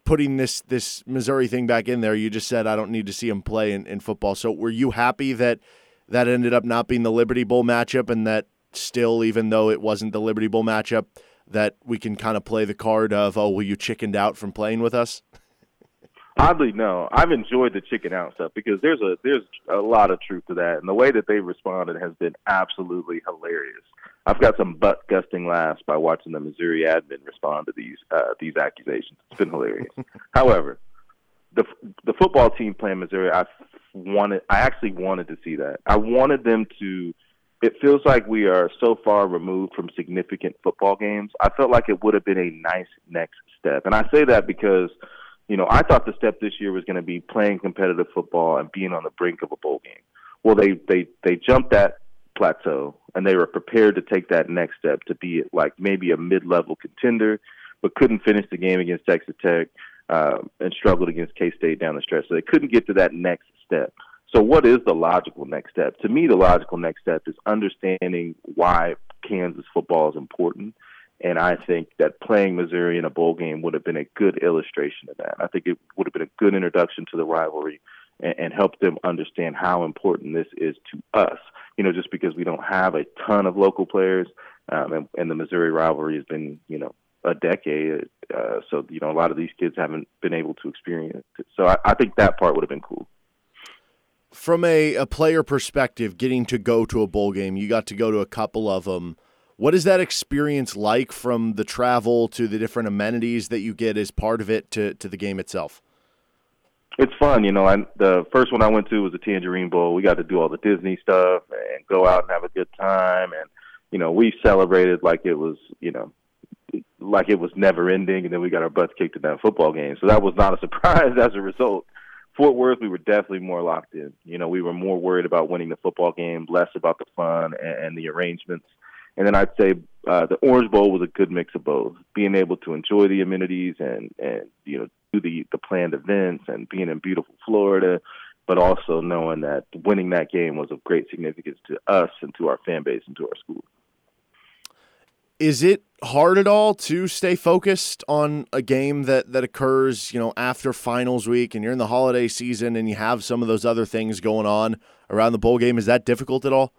putting this this Missouri thing back in there, you just said I don't need to see him play in, in football. So were you happy that that ended up not being the Liberty Bowl matchup, and that still, even though it wasn't the Liberty Bowl matchup, that we can kind of play the card of oh, well, you chickened out from playing with us? Oddly, no. I've enjoyed the chicken out stuff because there's a there's a lot of truth to that, and the way that they responded has been absolutely hilarious. I've got some butt gusting laughs by watching the Missouri admin respond to these uh, these accusations. It's been hilarious. However, the the football team playing Missouri, I wanted, I actually wanted to see that. I wanted them to. It feels like we are so far removed from significant football games. I felt like it would have been a nice next step, and I say that because, you know, I thought the step this year was going to be playing competitive football and being on the brink of a bowl game. Well, they they they jumped that plateau, and they were prepared to take that next step to be like maybe a mid-level contender, but couldn't finish the game against Texas Tech uh, and struggled against K State down the stretch. So they couldn't get to that next step. So what is the logical next step? To me, the logical next step is understanding why Kansas football is important. And I think that playing Missouri in a bowl game would have been a good illustration of that. I think it would have been a good introduction to the rivalry and, and help them understand how important this is to us. You know, just because we don't have a ton of local players, um, and, and the Missouri rivalry has been, you know, a decade. Uh, so you know, a lot of these kids haven't been able to experience it. So I, I think that part would have been cool. From a, a player perspective, getting to go to a bowl game, you got to go to a couple of them. What is that experience like from the travel to the different amenities that you get as part of it to, to the game itself? It's fun, you know. I, the first one I went to was the Tangerine Bowl. We got to do all the Disney stuff and go out and have a good time, and you know, we celebrated like it was, you know, like it was never ending, and then we got our butts kicked in that football game. So that was not a surprise as a result. Fort Worth, we were definitely more locked in. You know, we were more worried about winning the football game, less about the fun and, and the arrangements. And then I'd say uh, the Orange Bowl was a good mix of both, being able to enjoy the amenities and and you know the the planned events and being in beautiful Florida, but also knowing that winning that game was of great significance to us and to our fan base and to our school. Is it hard at all to stay focused on a game that that occurs, you know, after finals week and you're in the holiday season and you have some of those other things going on around the bowl game? Is that difficult at all?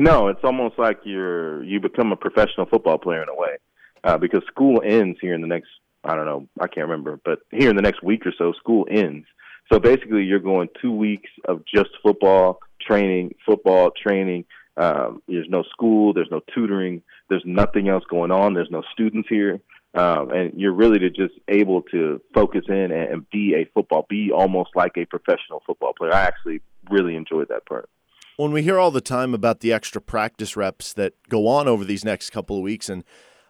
No, it's almost like you're you become a professional football player in a way, uh, because school ends here in the next I don't know I can't remember, but here in the next week or so, school ends. So basically, you're going two weeks of just football training, football training. Um, there's no school, there's no tutoring, there's nothing else going on. There's no students here, um, and you're really to just able to focus in and, and be a football, be almost like a professional football player. I actually really enjoyed that part when we hear all the time about the extra practice reps that go on over these next couple of weeks and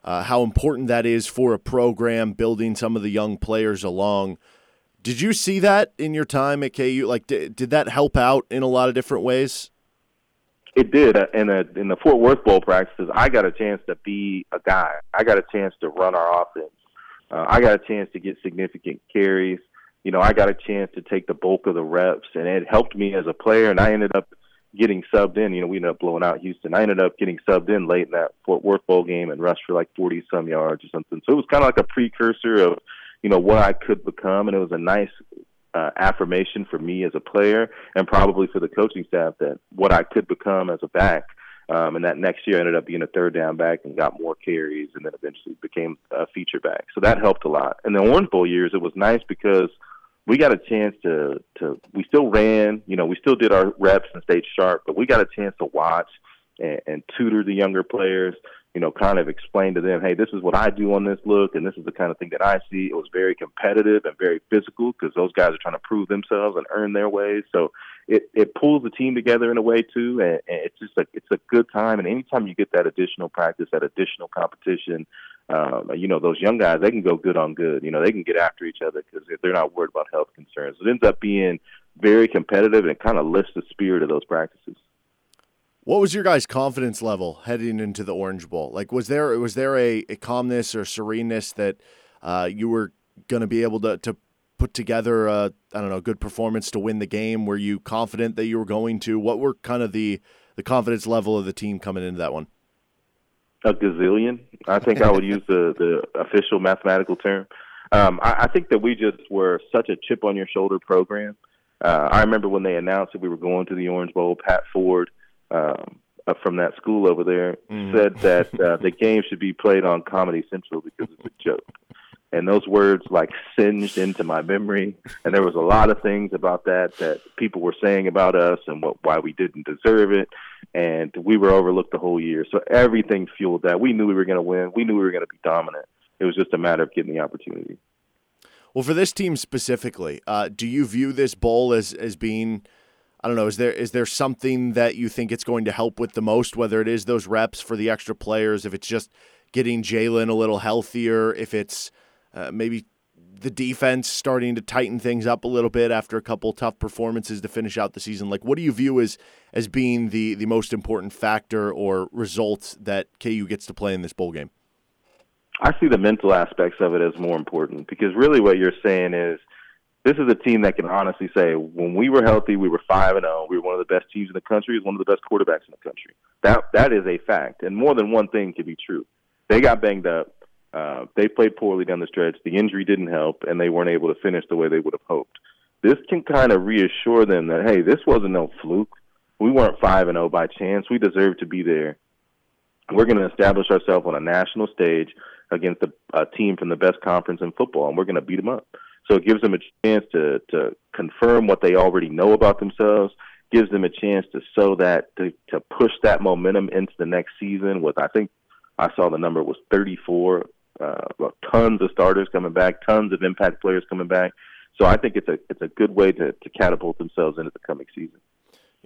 uh, how important that is for a program building some of the young players along. Did you see that in your time at KU? Like, did, did that help out in a lot of different ways? It did. Uh, in, a, in the Fort Worth Bowl practices, I got a chance to be a guy. I got a chance to run our offense. Uh, I got a chance to get significant carries. You know, I got a chance to take the bulk of the reps, and it helped me as a player. And I ended up getting subbed in. You know, we ended up blowing out Houston. I ended up getting subbed in late in that Fort Worth bowl game and rushed for like 40 some yards or something. So it was kind of like a precursor of, you know, what I could become. And it was a nice uh, affirmation for me as a player and probably for the coaching staff that what I could become as a back. Um, and that next year I ended up being a third down back and got more carries and then eventually became a feature back. So that helped a lot. And the Orange Bowl years, it was nice because – we got a chance to to we still ran, you know, we still did our reps and stayed sharp, but we got a chance to watch and, and tutor the younger players, you know, kind of explain to them, hey, this is what I do on this look, and this is the kind of thing that I see. It was very competitive and very physical because those guys are trying to prove themselves and earn their ways. So it it pulls the team together in a way too, and, and it's just a it's a good time. And anytime you get that additional practice, that additional competition, um, you know, those young guys, they can go good on good. You know, they can get after each other because they're not worried about health concerns. It ends up being very competitive and kind of lifts the spirit of those practices. What was your guys' confidence level heading into the Orange Bowl? Like, was there was there a, a calmness or sereneness that uh, you were going to be able to to put together I don't know good performance to win the game? Were you confident that you were going to? What were kind of the the confidence level of the team coming into that one? A gazillion. I think I would use the the official mathematical term. Um, I, I think that we just were such a chip on your shoulder program. Uh, I remember when they announced that we were going to the Orange Bowl. Pat Ford um, uh, from that school over there mm. said that uh, the game should be played on Comedy Central because it's a joke and those words like singed into my memory. And there was a lot of things about that that people were saying about us and what why we didn't deserve it. And we were overlooked the whole year. So everything fueled that. We knew we were going to win. We knew we were going to be dominant. It was just a matter of getting the opportunity. Well for this team specifically uh, do you view this bowl as as being I don't know. Is there is there something that you think it's going to help with the most? Whether it is those reps for the extra players, if it's just getting Jalen a little healthier, if it's uh, maybe the defense starting to tighten things up a little bit after a couple tough performances to finish out the season. Like, what do you view as as being the the most important factor or results that KU gets to play in this bowl game? I see the mental aspects of it as more important because really what you're saying is this is a team that can honestly say when we were healthy, we were five and zero. Oh. We were one of the best teams in the country. One of the best quarterbacks in the country. That that is a fact, and more than one thing can be true. They got banged up uh, they played poorly down the stretch. The injury didn't help, and they weren't able to finish the way they would have hoped. This can kind of reassure them that hey, this wasn't no fluke. We weren't five and zero oh by chance. We deserve to be there. We're going to establish ourselves on a national stage against a, a team from the best conference in football, and we're going to beat them up. So it gives them a chance to to confirm what they already know about themselves. Gives them a chance to sow that to, to push that momentum into the next season. With I think I saw the number was 34 uh, tons of starters coming back, tons of impact players coming back. So I think it's a it's a good way to, to catapult themselves into the coming season.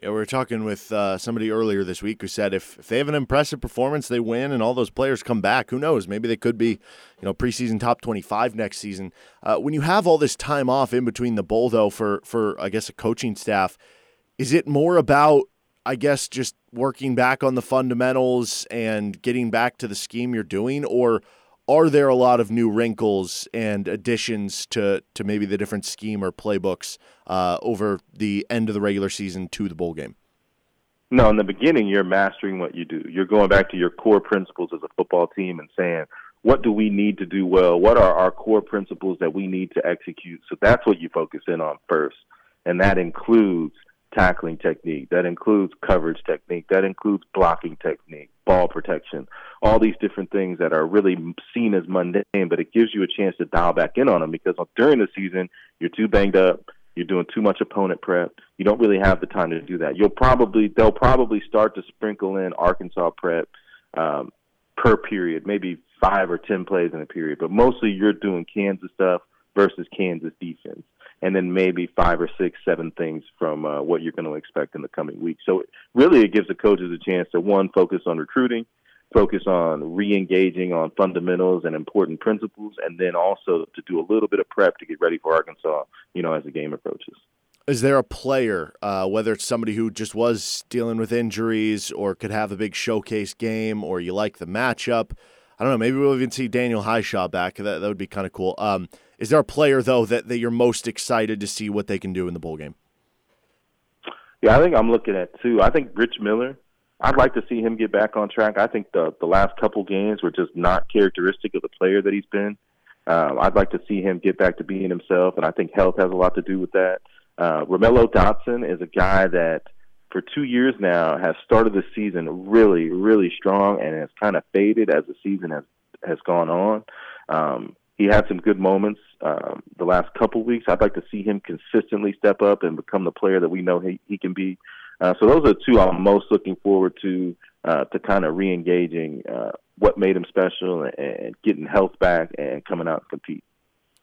Yeah, we were talking with uh, somebody earlier this week who said if, if they have an impressive performance, they win, and all those players come back. Who knows? Maybe they could be, you know, preseason top twenty-five next season. Uh, when you have all this time off in between the bowl, though, for for I guess a coaching staff, is it more about I guess just working back on the fundamentals and getting back to the scheme you're doing, or are there a lot of new wrinkles and additions to to maybe the different scheme or playbooks uh, over the end of the regular season to the bowl game? No, in the beginning, you're mastering what you do. You're going back to your core principles as a football team and saying, what do we need to do well? What are our core principles that we need to execute? So that's what you focus in on first. And that includes tackling technique, that includes coverage technique, that includes blocking technique, ball protection, all these different things that are really seen as mundane, but it gives you a chance to dial back in on them because during the season, you're too banged up, you're doing too much opponent prep. You don't really have the time to do that. You'll probably they'll probably start to sprinkle in Arkansas prep um, per period, maybe five or ten plays in a period, but mostly you're doing Kansas stuff versus Kansas defense, and then maybe five or six, seven things from uh, what you're going to expect in the coming week. So really, it gives the coaches a chance to one focus on recruiting, focus on re-engaging on fundamentals and important principles, and then also to do a little bit of prep to get ready for Arkansas. You know, as the game approaches. Is there a player, uh, whether it's somebody who just was dealing with injuries or could have a big showcase game, or you like the matchup? I don't know. Maybe we'll even see Daniel Hishaw back. That that would be kind of cool. Um, is there a player though that, that you're most excited to see what they can do in the bowl game? Yeah, I think I'm looking at two. I think Rich Miller. I'd like to see him get back on track. I think the the last couple games were just not characteristic of the player that he's been. Um, I'd like to see him get back to being himself, and I think health has a lot to do with that. Uh, Romello Dotson is a guy that for two years now has started the season really, really strong and has kind of faded as the season has has gone on. Um, he had some good moments um, the last couple weeks. I'd like to see him consistently step up and become the player that we know he, he can be. Uh, so those are two I'm most looking forward to uh, to kind of re-engaging uh, what made him special and, and getting health back and coming out and compete.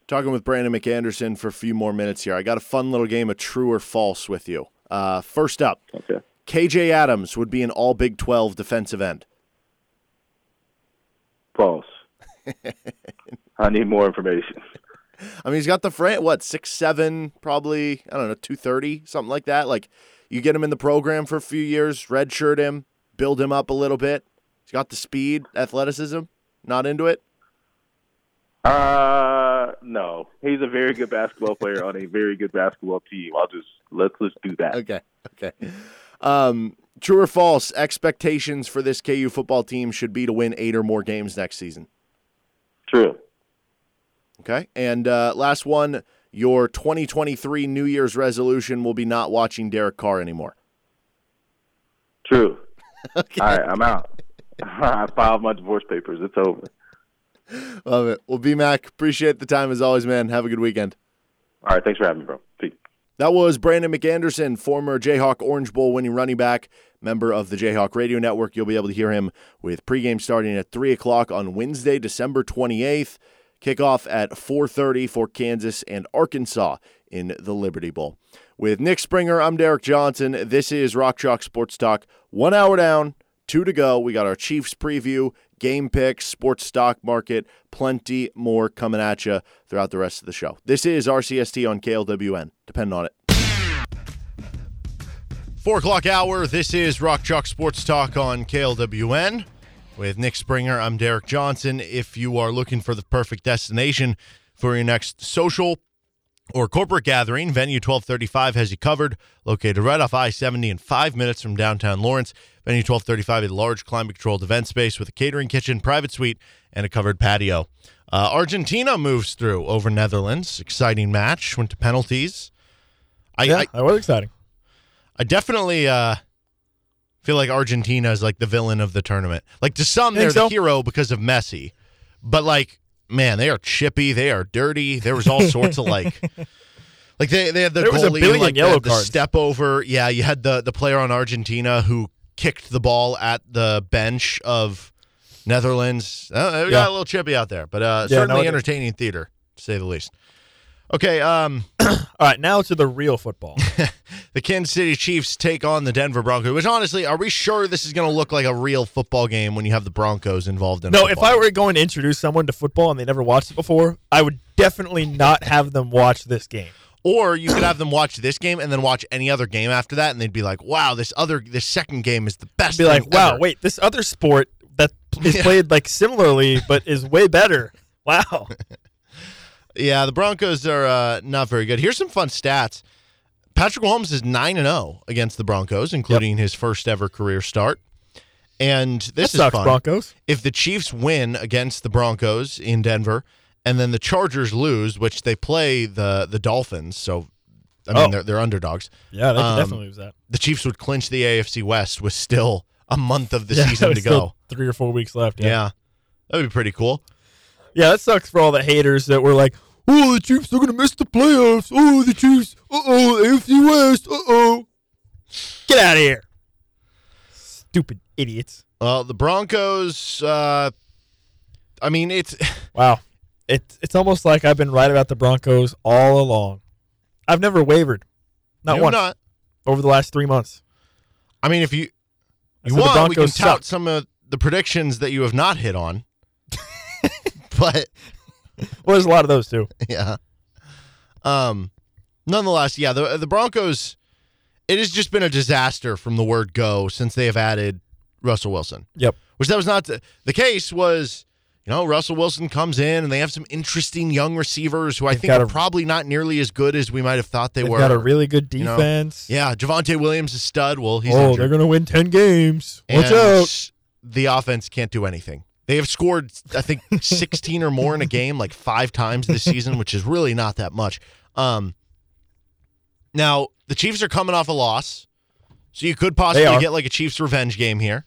Talking with Brandon McAnderson for a few more minutes here. I got a fun little game of true or false with you. Uh, first up, okay. KJ Adams would be an All Big 12 defensive end. False. I need more information. I mean, he's got the frame. What six seven? Probably I don't know two thirty something like that. Like you get him in the program for a few years, redshirt him, build him up a little bit. He's got the speed, athleticism. Not into it. Uh, no. He's a very good basketball player on a very good basketball team. I'll just let's let's do that. Okay. Okay. Um, true or false? Expectations for this KU football team should be to win eight or more games next season. True. Okay. And uh, last one, your 2023 New Year's resolution will be not watching Derek Carr anymore. True. okay. All right, I'm out. I filed my divorce papers. It's over. Love it. Well, B Mac, appreciate the time as always, man. Have a good weekend. All right. Thanks for having me, bro. Peace. That was Brandon McAnderson, former Jayhawk Orange Bowl winning running back, member of the Jayhawk Radio Network. You'll be able to hear him with pregame starting at 3 o'clock on Wednesday, December 28th. Kickoff at 4:30 for Kansas and Arkansas in the Liberty Bowl. With Nick Springer, I'm Derek Johnson. This is Rock Chalk Sports Talk. One hour down, two to go. We got our Chiefs preview, game picks, sports stock market, plenty more coming at you throughout the rest of the show. This is RCST on KLWN. Depend on it. Four o'clock hour. This is Rock Chalk Sports Talk on KLWN. With Nick Springer, I'm Derek Johnson. If you are looking for the perfect destination for your next social or corporate gathering, Venue 1235 has you covered. Located right off I 70 and five minutes from downtown Lawrence. Venue 1235 is a large climate controlled event space with a catering kitchen, private suite, and a covered patio. Uh, Argentina moves through over Netherlands. Exciting match. Went to penalties. I, yeah, I, that was exciting. I definitely uh, feel like Argentina is like the villain of the tournament. Like to some, they're so? the hero because of Messi, but like, man, they are chippy. They are dirty. There was all sorts of like. Like they, they had the there goalie, was a billion like yellow the, the step over. Yeah, you had the the player on Argentina who kicked the ball at the bench of Netherlands. Uh, we got a little chippy out there, but uh, yeah, certainly no, entertaining theater to say the least. Okay. Um, All right, now to the real football. the Kansas City Chiefs take on the Denver Broncos. Which honestly, are we sure this is going to look like a real football game when you have the Broncos involved in? It? No, if I were going to introduce someone to football and they never watched it before, I would definitely not have them watch this game. Or you could have them watch this game and then watch any other game after that, and they'd be like, "Wow, this other this second game is the best." Be like, "Wow, ever. wait, this other sport that is Yeah. played like similarly, but is way better. Wow. Yeah, the Broncos are uh, not very good. Here's some fun stats. Patrick Mahomes is 9 and 0 against the Broncos, including his first ever career start. And this that is sucks, fun. Broncos. If the Chiefs win against the Broncos in Denver and then the Chargers lose, which they play the the Dolphins, so I mean Oh. they're they're underdogs. Yeah, they Um, definitely lose that. The Chiefs would clinch the AFC West with still a month of the Yeah, season to go. Three or four weeks left. Yeah. Yeah. That would be pretty cool. Yeah, that sucks for all the haters that were like, "Oh, the Chiefs are gonna miss the playoffs. Oh, the Chiefs. Uh oh, AFC West. Uh oh." Get out of here, stupid idiots. Well, the Broncos uh I mean it's Wow, it's it's almost like I've been right about the Broncos all along. I've never wavered, not you once not over the last three months. I mean if you you want, we can tout suck. some of the predictions that you have not hit on. but Well, there's a lot of those too. yeah. Um nonetheless, yeah, the the Broncos it has just been a disaster from the word go since they have added Russell Wilson. Yep. Which that was not the, the case was you know, Russell Wilson comes in and they have some interesting young receivers who I They've think are a- probably not nearly as good as we might have thought they They've were. got a really good you know, defense. yeah, Javonte Williams is stud. Well, he's oh, injured. they're gonna win ten games. Watch and out. the offense can't do anything. They have scored, I think, 16 or more in a game, like five times this season, which is really not that much. Um, now the Chiefs are coming off a loss, so you could possibly get like a Chiefs revenge game here.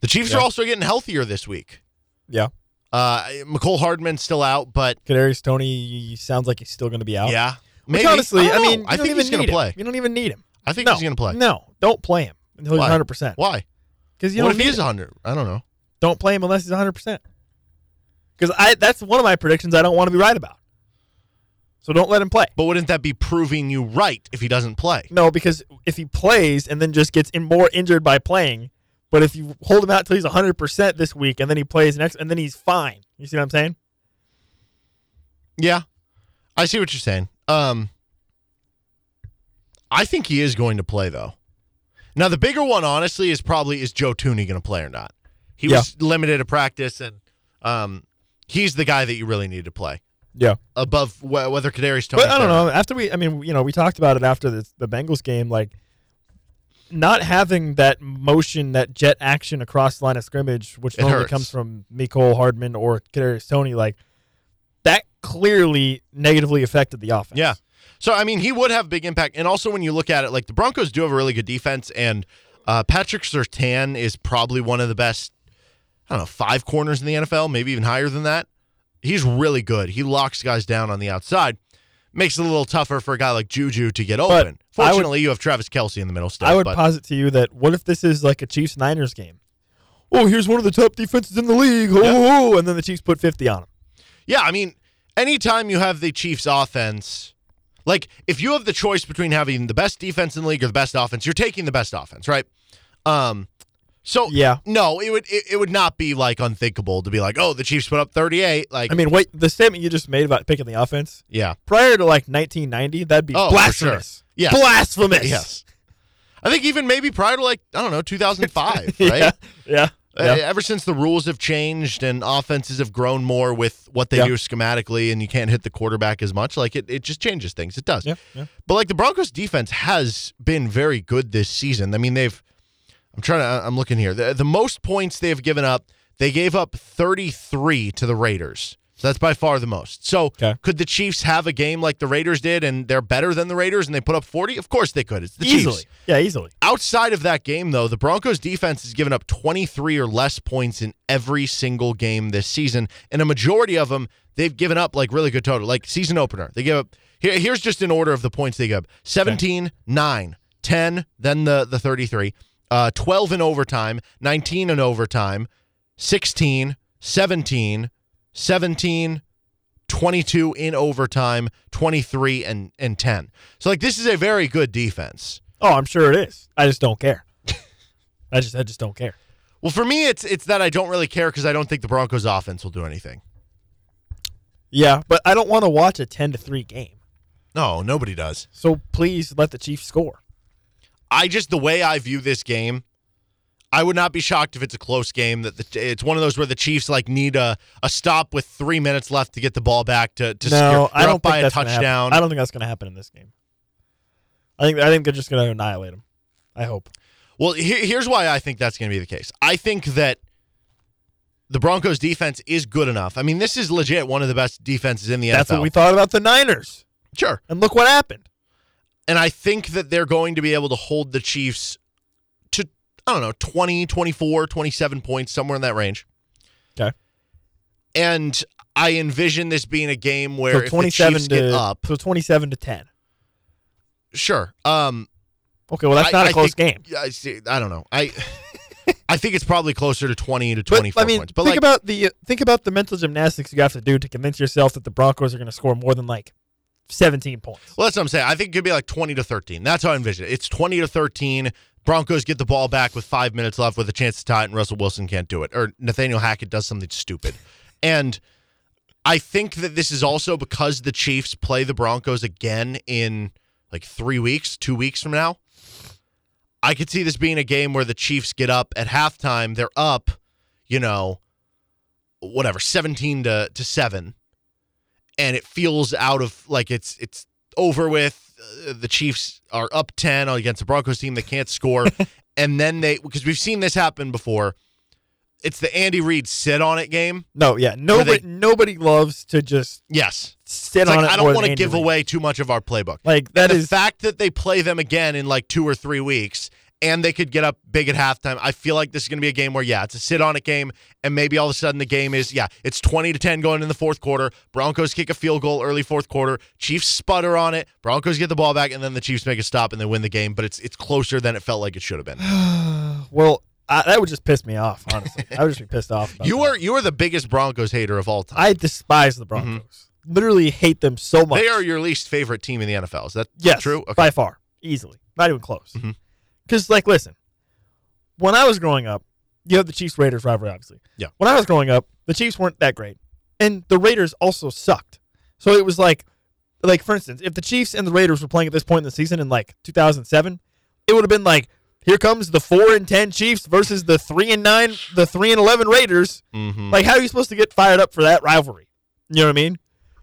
The Chiefs are also getting healthier this week. Yeah. Uh, Mecole Hardman's still out, but Kadarius Toney sounds like he's still going to be out. yeah, Which maybe. honestly, I, I, mean, I think he's going to him. play. You don't even need him. I think no, he's going to play. No, don't play him until he's Why? 100. percent Why? Because you what don't if he need is him. 100? I don't know. Don't play him unless he's 100. percent Because I that's one of my predictions. I don't want to be right about. So don't let him play. But wouldn't that be proving you right if he doesn't play? No, because if he plays and then just gets in more injured by playing, but if you hold him out till he's 100 percent this week and then he plays next and then he's fine. You see what I'm saying? Yeah, I see what you're saying. Um, I think he is going to play though. Now the bigger one, honestly, is probably is Joe Thuney going to play or not? He was limited to practice, and um, he's the guy that you really need to play Yeah. above wh- whether Kadarius Toney. But I don't know. After we, I mean, you know, we talked about it after the, the Bengals game, like not having that motion, that jet action across the line of scrimmage, which It normally hurts. comes from Mecole Hardman or Kadarius Toney, like that clearly negatively affected the offense. Yeah. So I mean, he would have big impact, and also when you look at it, like the Broncos do have a really good defense, and uh, Patrick Surtain is probably one of the best. I don't know, five corners in the NFL, maybe even higher than that. He's really good. He locks guys down on the outside. Makes it a little tougher for a guy like Juju to get But open. I would- Fortunately, you have Travis Kelce in the middle still. I would but posit to you that what if this is like a Chiefs Niners game? Oh, here's one of the top defenses in the league. Oh, Yeah. oh, and then the Chiefs put 50 on him. Yeah, I mean, anytime you have the Chiefs offense, like if you have the choice between having the best defense in the league or the best offense, you're taking the best offense, right? Um so Yeah. no, it would it, it would not be like unthinkable to be like, "Oh, the Chiefs put up 38." Like I mean, wait, the statement you just made about picking the offense yeah. prior to like 1990, that'd be Oh, blasphemous. sure. Yes. Blasphemous. Yes. I think even maybe prior to like, I don't know, 2005, right? Yeah. Yeah. Uh, yeah. ever since the rules have changed and offenses have grown more with what they Yeah. do schematically and you can't hit the quarterback as much, like it, it just changes things. It does. Yeah, yeah. But like the Broncos defense has been very good this season. I mean, they've I'm trying to uh, I'm looking here. The, the most points they've given up, they gave up 33 to the Raiders. So that's by far the most. So Okay. could the Chiefs have a game like the Raiders did and they're better than the Raiders and they put up 40? Of course they could. It's the easily. Chiefs. Yeah, easily. Outside of that game, though, the Broncos defense has given up 23 or less points in every single game this season. And a majority of them, they've given up like really good total. Like season opener, they give up. Here, here's just an order of the points they give up 17, 9, 10, then the, the 33, uh, 12 in overtime, 19 in overtime, 16, 17, 17, 22 in overtime, 23 and, and 10. So, like, this is a very good defense. Oh, I'm sure it is. I just don't care. I just I just don't care. Well, for me, it's it's that I don't really care because I don't think the Broncos' offense will do anything. Yeah, but I don't want to watch a 10 to 3 game. No, nobody does. So please let the Chiefs score. I just the way I view this game, I would not be shocked if it's a close game. That the, it's one of those where the Chiefs like need a, a stop with three minutes left to get the ball back to to no. I don't by think a that's touchdown. I don't think that's going to happen in this game. I think I think they're just going to annihilate them. I hope. Well, here, here's why I think that's going to be the case. I think that the Broncos defense is good enough. I mean, this is legit one of the best defenses in the That's NFL. what we thought about the Niners, Sure. and look what happened. And I think that they're going to be able to hold the Chiefs to, I don't know, 20, 24, 27 points, somewhere in that range. Okay. And I envision this being a game where So if the twenty-seven Chiefs to get up, so twenty-seven to ten. sure. Um, Okay, well that's I- not a I close think- game. yeah, I see. I don't know. I I think it's probably closer to 20 to But 24 I mean, points. But think like, about the think about the mental gymnastics you have to do to convince yourself that the Broncos are going to score more than like seventeen points. Well, that's what I'm saying. I think it could be like 20 to 13. That's how I envision it. It's 20 to 13. Broncos get the ball back with five minutes left with a chance to tie it, and Russell Wilson can't do it. Or Nathaniel Hackett does something stupid. And I think that this is also because the Chiefs play the Broncos again in like three weeks, two weeks from now. I could see this being a game where the Chiefs get up at halftime. They're up, you know, whatever, 17 to, to 7 and it feels out of like it's it's over with. Uh, the Chiefs are up ten against the Broncos team that can't score, and then they because we've seen this happen before. It's the Andy Reid sit on it game. No, yeah, nobody they- nobody loves to just Yes, sit it's on like it. I don't want to give Reid. away too much of our playbook. Like that the is fact that they play them again in like two or three weeks and they could get up big at halftime. I feel like this is going to be a game where, yeah, it's a sit on it game, and maybe all of a sudden the game is, yeah, it's 20 to 10 going in the fourth quarter. Broncos kick a field goal early fourth quarter. Chiefs sputter on it. Broncos get the ball back, and then the Chiefs make a stop and they win the game, but it's it's closer than it felt like it should have been. well, I, that would just piss me off. Honestly, I would just be pissed off. You that. are you are the biggest Broncos hater of all time. I despise the Broncos. Literally hate them so much. Mm-hmm. They are your least favorite team in the NFL. Is that yes, true? Okay. by far, easily, not even close. Mhm. Because, like, listen, when I was growing up, you have the Chiefs Raiders rivalry, obviously. Yeah. When I was growing up, the Chiefs weren't that great, and the Raiders also sucked. So it was like, like for instance, if the Chiefs and the Raiders were playing at this point in the season in like 2007, it would have been like, here comes the four and ten Chiefs versus the three and nine, the three and eleven Raiders. Mhm. Like, how are you supposed to get fired up for that rivalry? You know what I mean?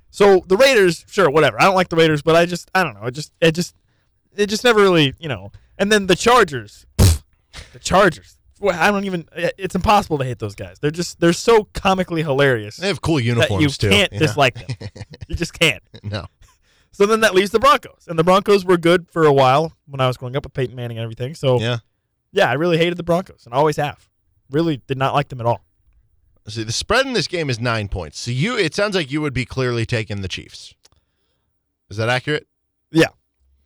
So the Raiders, sure, whatever. I don't like the Raiders, but I just, I don't know. It just, it just, it just never really, you know. And then the Chargers, the Chargers. Well, I don't even. Eh, it's impossible to hate those guys. They're just, they're so comically hilarious They have cool uniforms you too. can't Yeah. dislike them. you just can't. No. So then that leaves the Broncos, and the Broncos were good for a while when I was growing up with Peyton Manning and everything. So Yeah. yeah, I really hated the Broncos and always have. Really did not like them at all. See, the spread in this game is nine points. So you, it sounds like you would be clearly taking the Chiefs. Is that accurate? Yeah,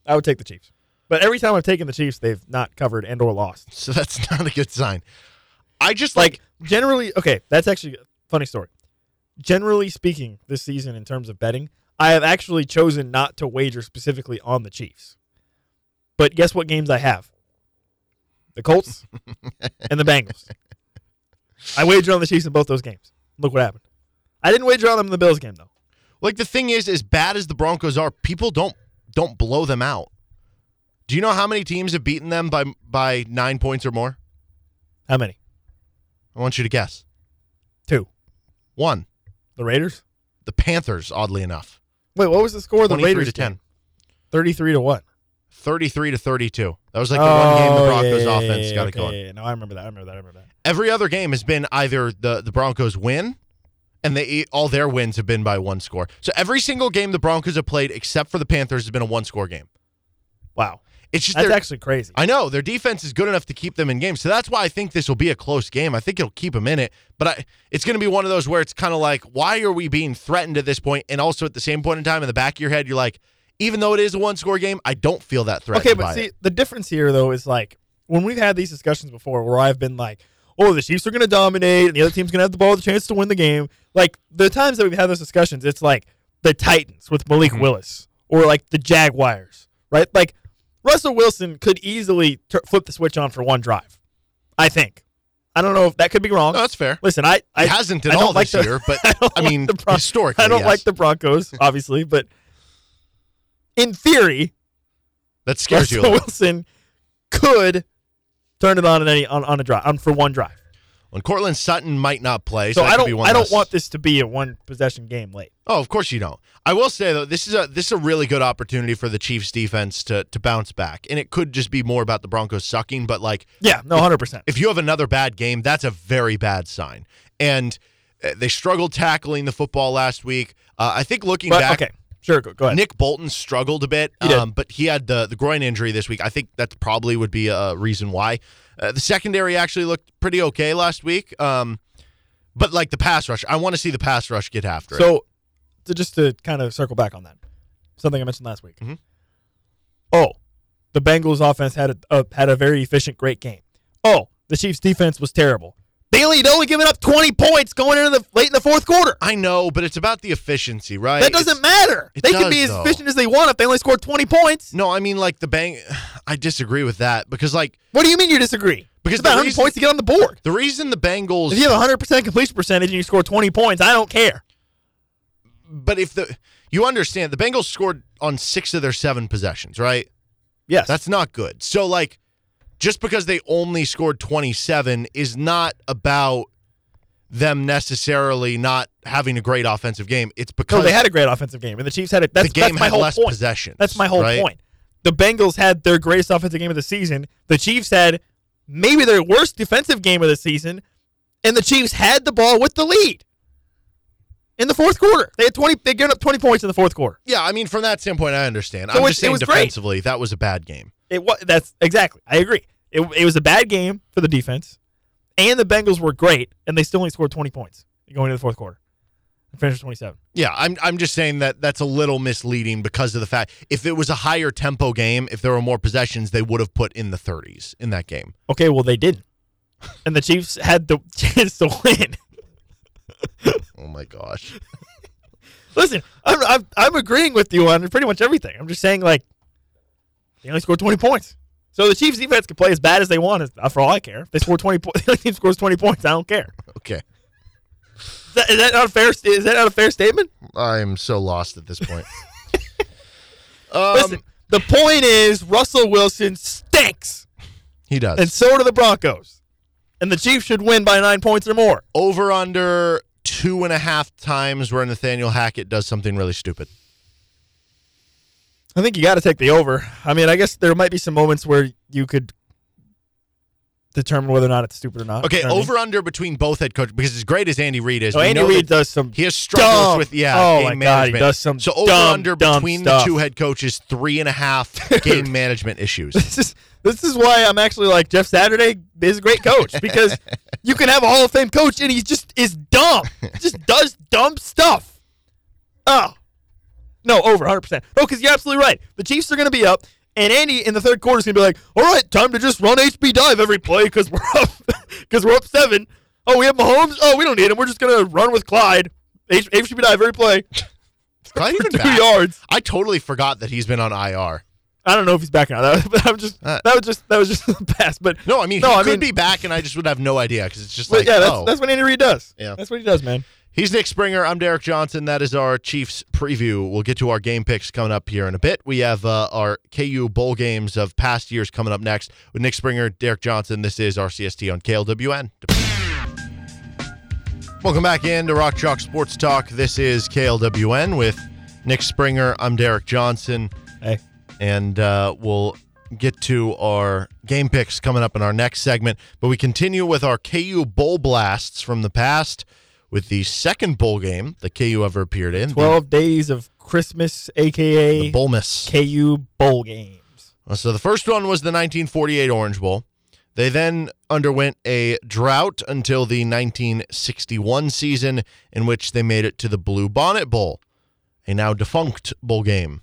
I would take the Chiefs. But every time I've taken the Chiefs, they've not covered and or lost. So that's not a good sign. I just like, Like generally, okay, that's actually a funny story. Generally speaking, this season in terms of betting, I have actually chosen not to wager specifically on the Chiefs. But guess what games I have? The Colts and the Bengals. I wagered on the Chiefs in both those games. Look what happened. I didn't wager on them in the Bills game though. like the thing is, as bad as the Broncos are, people don't don't blow them out. Do you know how many teams have beaten them by by nine points or more? How many? I want you to guess. Two. One, The Raiders. the Panthers. Oddly enough, Wait, what was the score of the Raiders? to ten. Thirty-three to what? 33 to 32. That was like the one game the Oh, Broncos yeah, offense yeah, got it okay, going. yeah, yeah. No, I remember that. I remember that. I remember that. Every other game has been either the the Broncos win and they all their wins have been by one score. So every single game the Broncos have played except for the Panthers has been a one score game. Wow, It's just that's actually crazy. I know their defense is good enough to keep them in games. So that's why I think this will be a close game. I think it'll keep them in it, but I, it's going to be one of those where it's kind of like why are we being threatened at this point? and also at the same point in time in the back of your head you're like even though it is a one score game, I don't feel that threat. Okay, but see, the difference here though is like when we've had these discussions before, where I've been like, "Oh, the Chiefs are going to dominate, and the other team's going to have the ball, the chance to win the game." Like the times that we've had those discussions, it's like the Titans with Malik Mm-hmm. Willis, or like the Jaguars, right? Like Russell Wilson could easily flip the switch on for one drive. I think. I don't know if that could be wrong. no, that's fair. Listen, I, I He hasn't at I all like this the- year, but I, I mean, the Bron- historically, I don't yes. like the Broncos, obviously, but in theory, that scares you Russell little. Wilson could turn it on at any on, on a drive on for one drive. When Courtland Sutton might not play, So so, I don't one I don't less- want this to be a one possession game late. Oh, of course you don't. I will say though, this is a this is a really good opportunity for the Chiefs defense to to bounce back, and it could just be more about the Broncos sucking. But like, Yeah, no, hundred percent. if you have another bad game, that's a very bad sign. And uh, they struggled tackling the football last week. Uh, I think looking But back, okay, sure, go, go ahead. Nick Bolton struggled a bit, He um, but he had the the groin injury this week. I think that probably would be a reason why. Uh, the secondary actually looked pretty okay last week. Um, but like the pass rush, I want to see the pass rush get after it. So, just to kind of circle back on that, something I mentioned last week. Mhm. Oh, the Bengals offense had a, a had a very efficient, great game. Oh, the Chiefs defense was terrible. They only, they only given up 20 points going into the late in the fourth quarter. I know, but it's about the efficiency, right? That doesn't It's- matter. They can be as though. efficient as they want if they only score 20 points. No, I mean like the bang. I disagree with that because like What do you mean you disagree? Because it's about the 100 reason- points to get on the board. the reason the Bengals. If you have a 100% completion percentage and you score 20 points, I don't care. but if the you understand the Bengals scored on six of their seven possessions, right? Yes. That's not good. So like, just because they only scored twenty seven is not about them necessarily not having a great offensive game. It's because no, they had a great offensive game, and the Chiefs had it. That's, the game that's my whole less point. possessions. That's my whole right? point. The Bengals had their greatest offensive game of the season. The Chiefs had maybe their worst defensive game of the season, and the Chiefs had the ball with the lead in the fourth quarter. They had twenty. They gave up twenty points in the fourth quarter. Yeah, I mean, from that standpoint, I understand. So I'm it- just saying was great. defensively, that was a bad game. It was that's exactly. I agree. It, it was a bad game for the defense, and the Bengals were great, and they still only scored twenty points going into the fourth quarter. And finished twenty seven. Yeah, I'm I'm just saying that that's a little misleading because of the fact if it was a higher tempo game, if there were more possessions, they would have put in the 30s in that game. Okay, well they didn't, and the Chiefs had the chance to win. Oh my gosh. Listen, I'm, I'm I'm agreeing with you on pretty much everything. I'm just saying like they only scored 20 points. So the Chiefs defense can play as bad as they want. For all I care. If they score 20 points, the team scores 20 points. I don't care. Okay. Is that, is that not a fair? Is that not a fair statement? I'm so lost at this point. um, Listen, the point is Russell Wilson stinks, he does. and so do the Broncos, and the Chiefs should win by nine points or more. Over under two and a half times where Nathaniel Hackett does something really stupid. I think you got to take the over. I mean, I guess there might be some moments where you could determine whether or not it's stupid or not. Okay, You know what I mean? over under between both head coaches because as great as Andy Reid is, Oh, Andy Reid does some. he has struggles dumb- with yeah oh game my God, he management. does some so over dumb, under dumb between stuff. the two head coaches three and a half game management issues. This is this is why I'm actually like Jeff Saturday is a great coach because you can have a Hall of Fame coach and he just is dumb, just does dumb stuff. Oh, no, over 100. percent No, because you're absolutely right. The Chiefs are going to be up, and Andy in the third quarter is going to be like, "All right, time to just run HB dive every play because we're up because we're up seven. Oh, we have Mahomes. Oh, we don't need him. We're just going to run with Clyde. H- HB dive every play, Clyde even two back? yards. I totally forgot that he's been on IR. I don't know if he's back now. That, but I'm just Uh, that was just that was just the past. But No, I mean No, he I could mean- be back, and I just would have no idea because it's just like yeah, that's, oh. that's what Andy Reid does. Yeah. That's what he does, man. He's Nick Springer. I'm Derek Johnson. That is our Chiefs preview. We'll get to our game picks coming up here in a bit. We have uh, our KU bowl games of past years coming up next with Nick Springer, Derek Johnson. This is RCST on KLWN. Welcome back into Rock Chalk Sports Talk. This is KLWN with Nick Springer. I'm Derek Johnson. Hey. and uh, we'll get to our game picks coming up in our next segment. But we continue with our KU Bowl blasts from the past with the second bowl game that KU ever appeared in. the- 12 days of Christmas, the, aka Bowl Miss. KU bowl games. Uh, so the first one was the 1948 Orange Bowl. They then underwent a drought until the 1961 season, in which they made it to the Blue Bonnet Bowl, a now defunct bowl game.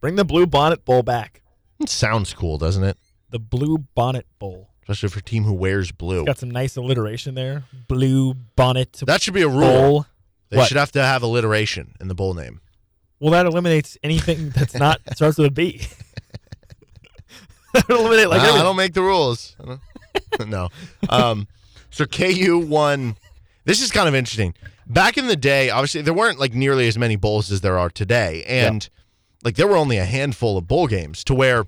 Bring the Blue Bonnet Bowl back. It sounds cool, doesn't it? The Blue Bonnet Bowl. Especially for a team who wears blue. Got some nice alliteration there. Blue Bonnet That should be a rule. Bowl. They What? should have to have alliteration in the bowl name. Well, that eliminates anything that's not starts with a B. eliminate like I, I don't make the rules. No. Um, so KU won. This is kind of interesting. Back in the day, obviously there weren't like nearly as many bowls as there are today, and like there were only a handful of bowl games to where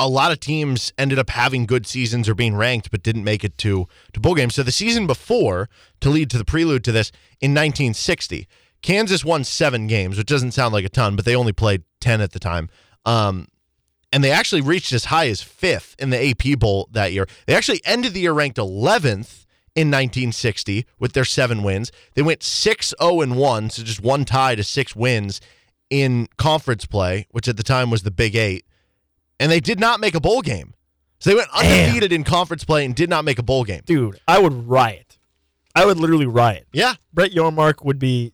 a lot of teams ended up having good seasons or being ranked, but didn't make it to to bowl games. So the season before, to lead to the prelude to this, in 1960, Kansas won seven games, which doesn't sound like a ton, but they only played 10 at the time. Um, and they actually reached as high as fifth in the AP Poll that year. They actually ended the year ranked 11th in 1960 with their seven wins. They went 6 0 and 1, so just one tie to six wins in conference play, which at the time was the Big Eight. And they did not make a bowl game. So they went undefeated in conference play and did not make a bowl game. Dude, I would riot. I would literally riot. Yeah. Brett Yormark would be.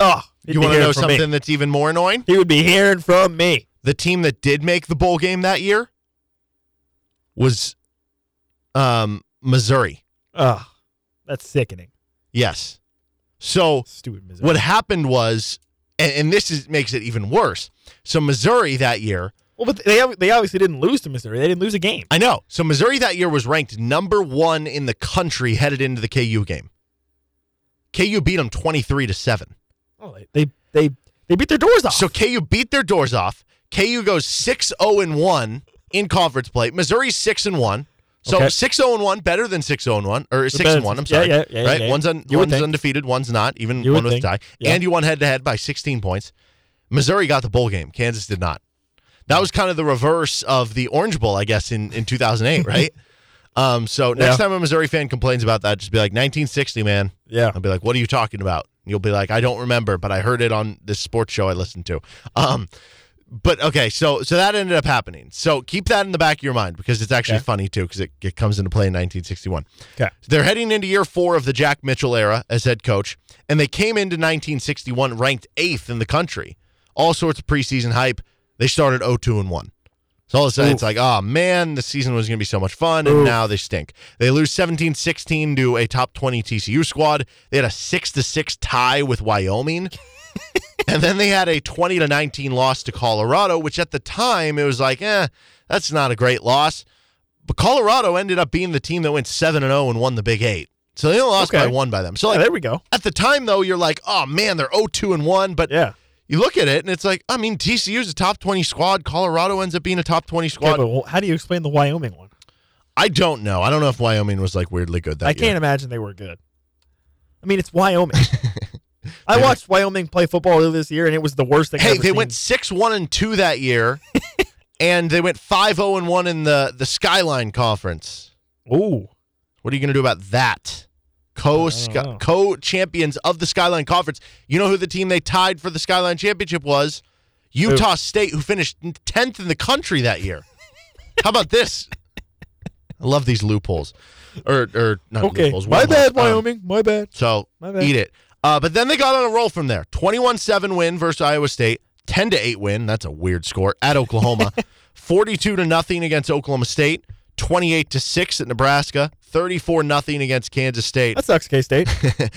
Oh, You want to know from me. something that's even more annoying? He would be hearing from me. The team that did make the bowl game that year was um, Missouri. Oh, that's sickening. Yes. So Stupid Missouri. what happened was, and, and this is makes it even worse. So Missouri that year, Well, but they they obviously didn't lose to Missouri. They didn't lose a game. I know. So Missouri that year was ranked number one in the country headed into the KU game. KU beat them twenty three to seven. Oh, they they they, they beat their doors off. So KU beat their doors off. KU goes 6 0 and 1 in conference play. Missouri's 6 and 1. So Okay. 6 0 and 1 better than 6 0 and 1 or 6 and 1, I'm sorry. yeah, yeah, yeah, right? One's un, one's think. undefeated, one's not, even You one with a tie. And you won head to head by 16 points. Missouri got the bowl game. Kansas did not. That was kind of the reverse of the Orange Bowl, I guess, in, in 2008, right? Um, so next Yeah. time a Missouri fan complains about that, just be like 1960, man. yeah, I'll be like, "What are you talking about?" You'll be like, "I don't remember, but I heard it on this sports show I listened to." Um, but okay, so so that ended up happening. So keep that in the back of your mind because it's actually Okay. funny too because it, it comes into play in 1961. Okay. They're heading into year four of the Jack Mitchell era as head coach, and they came into 1961 ranked eighth in the country. All sorts of preseason hype. They started 0-2 and one. So all of a sudden, it's like, oh man, the season was going to be so much fun, and Oof. now they stink. They lose 17 16 to a top 20 TCU squad. They had a 6 to 6 tie with Wyoming. and then they had a 20 to 19 loss to Colorado, which at the time it was like, eh, that's not a great loss. But Colorado ended up being the team that went 7 and 0 and won the Big Eight. So they only lost Okay. by one by them. So Yeah, like there we go. at the time though, you're like, oh man, they're 0-2 and 1. But Yeah. You look at it and it's like, I mean, TCU's a top 20 squad. Colorado ends up being a top 20 Okay, squad. but how do you explain the Wyoming one? I don't know. I don't know if Wyoming was like weirdly good that I year. can't imagine they were good. I mean, it's Wyoming. I watched Wyoming play football earlier this year, and it was the worst thing. I've Hey, they seen. went six one and two that year, and they went five zero and one in the the Skyline Conference. Ooh, What are you going to do about that? Co co champions of the Skyline Conference. You know who the team they tied for the Skyline Championship was? Utah State, who finished tenth in the country that year. How about this? I love these loopholes, or or not okay. loopholes. My bad, Um, Wyoming. My bad. so My bad. eat it. Uh, but then they got on a roll from there. 21-7 win versus Iowa State. 10 to 8 win. That's a weird score at Oklahoma. 42 to nothing against Oklahoma State. 28 to 6 at Nebraska. 34 nothing against Kansas State. That sucks, K State.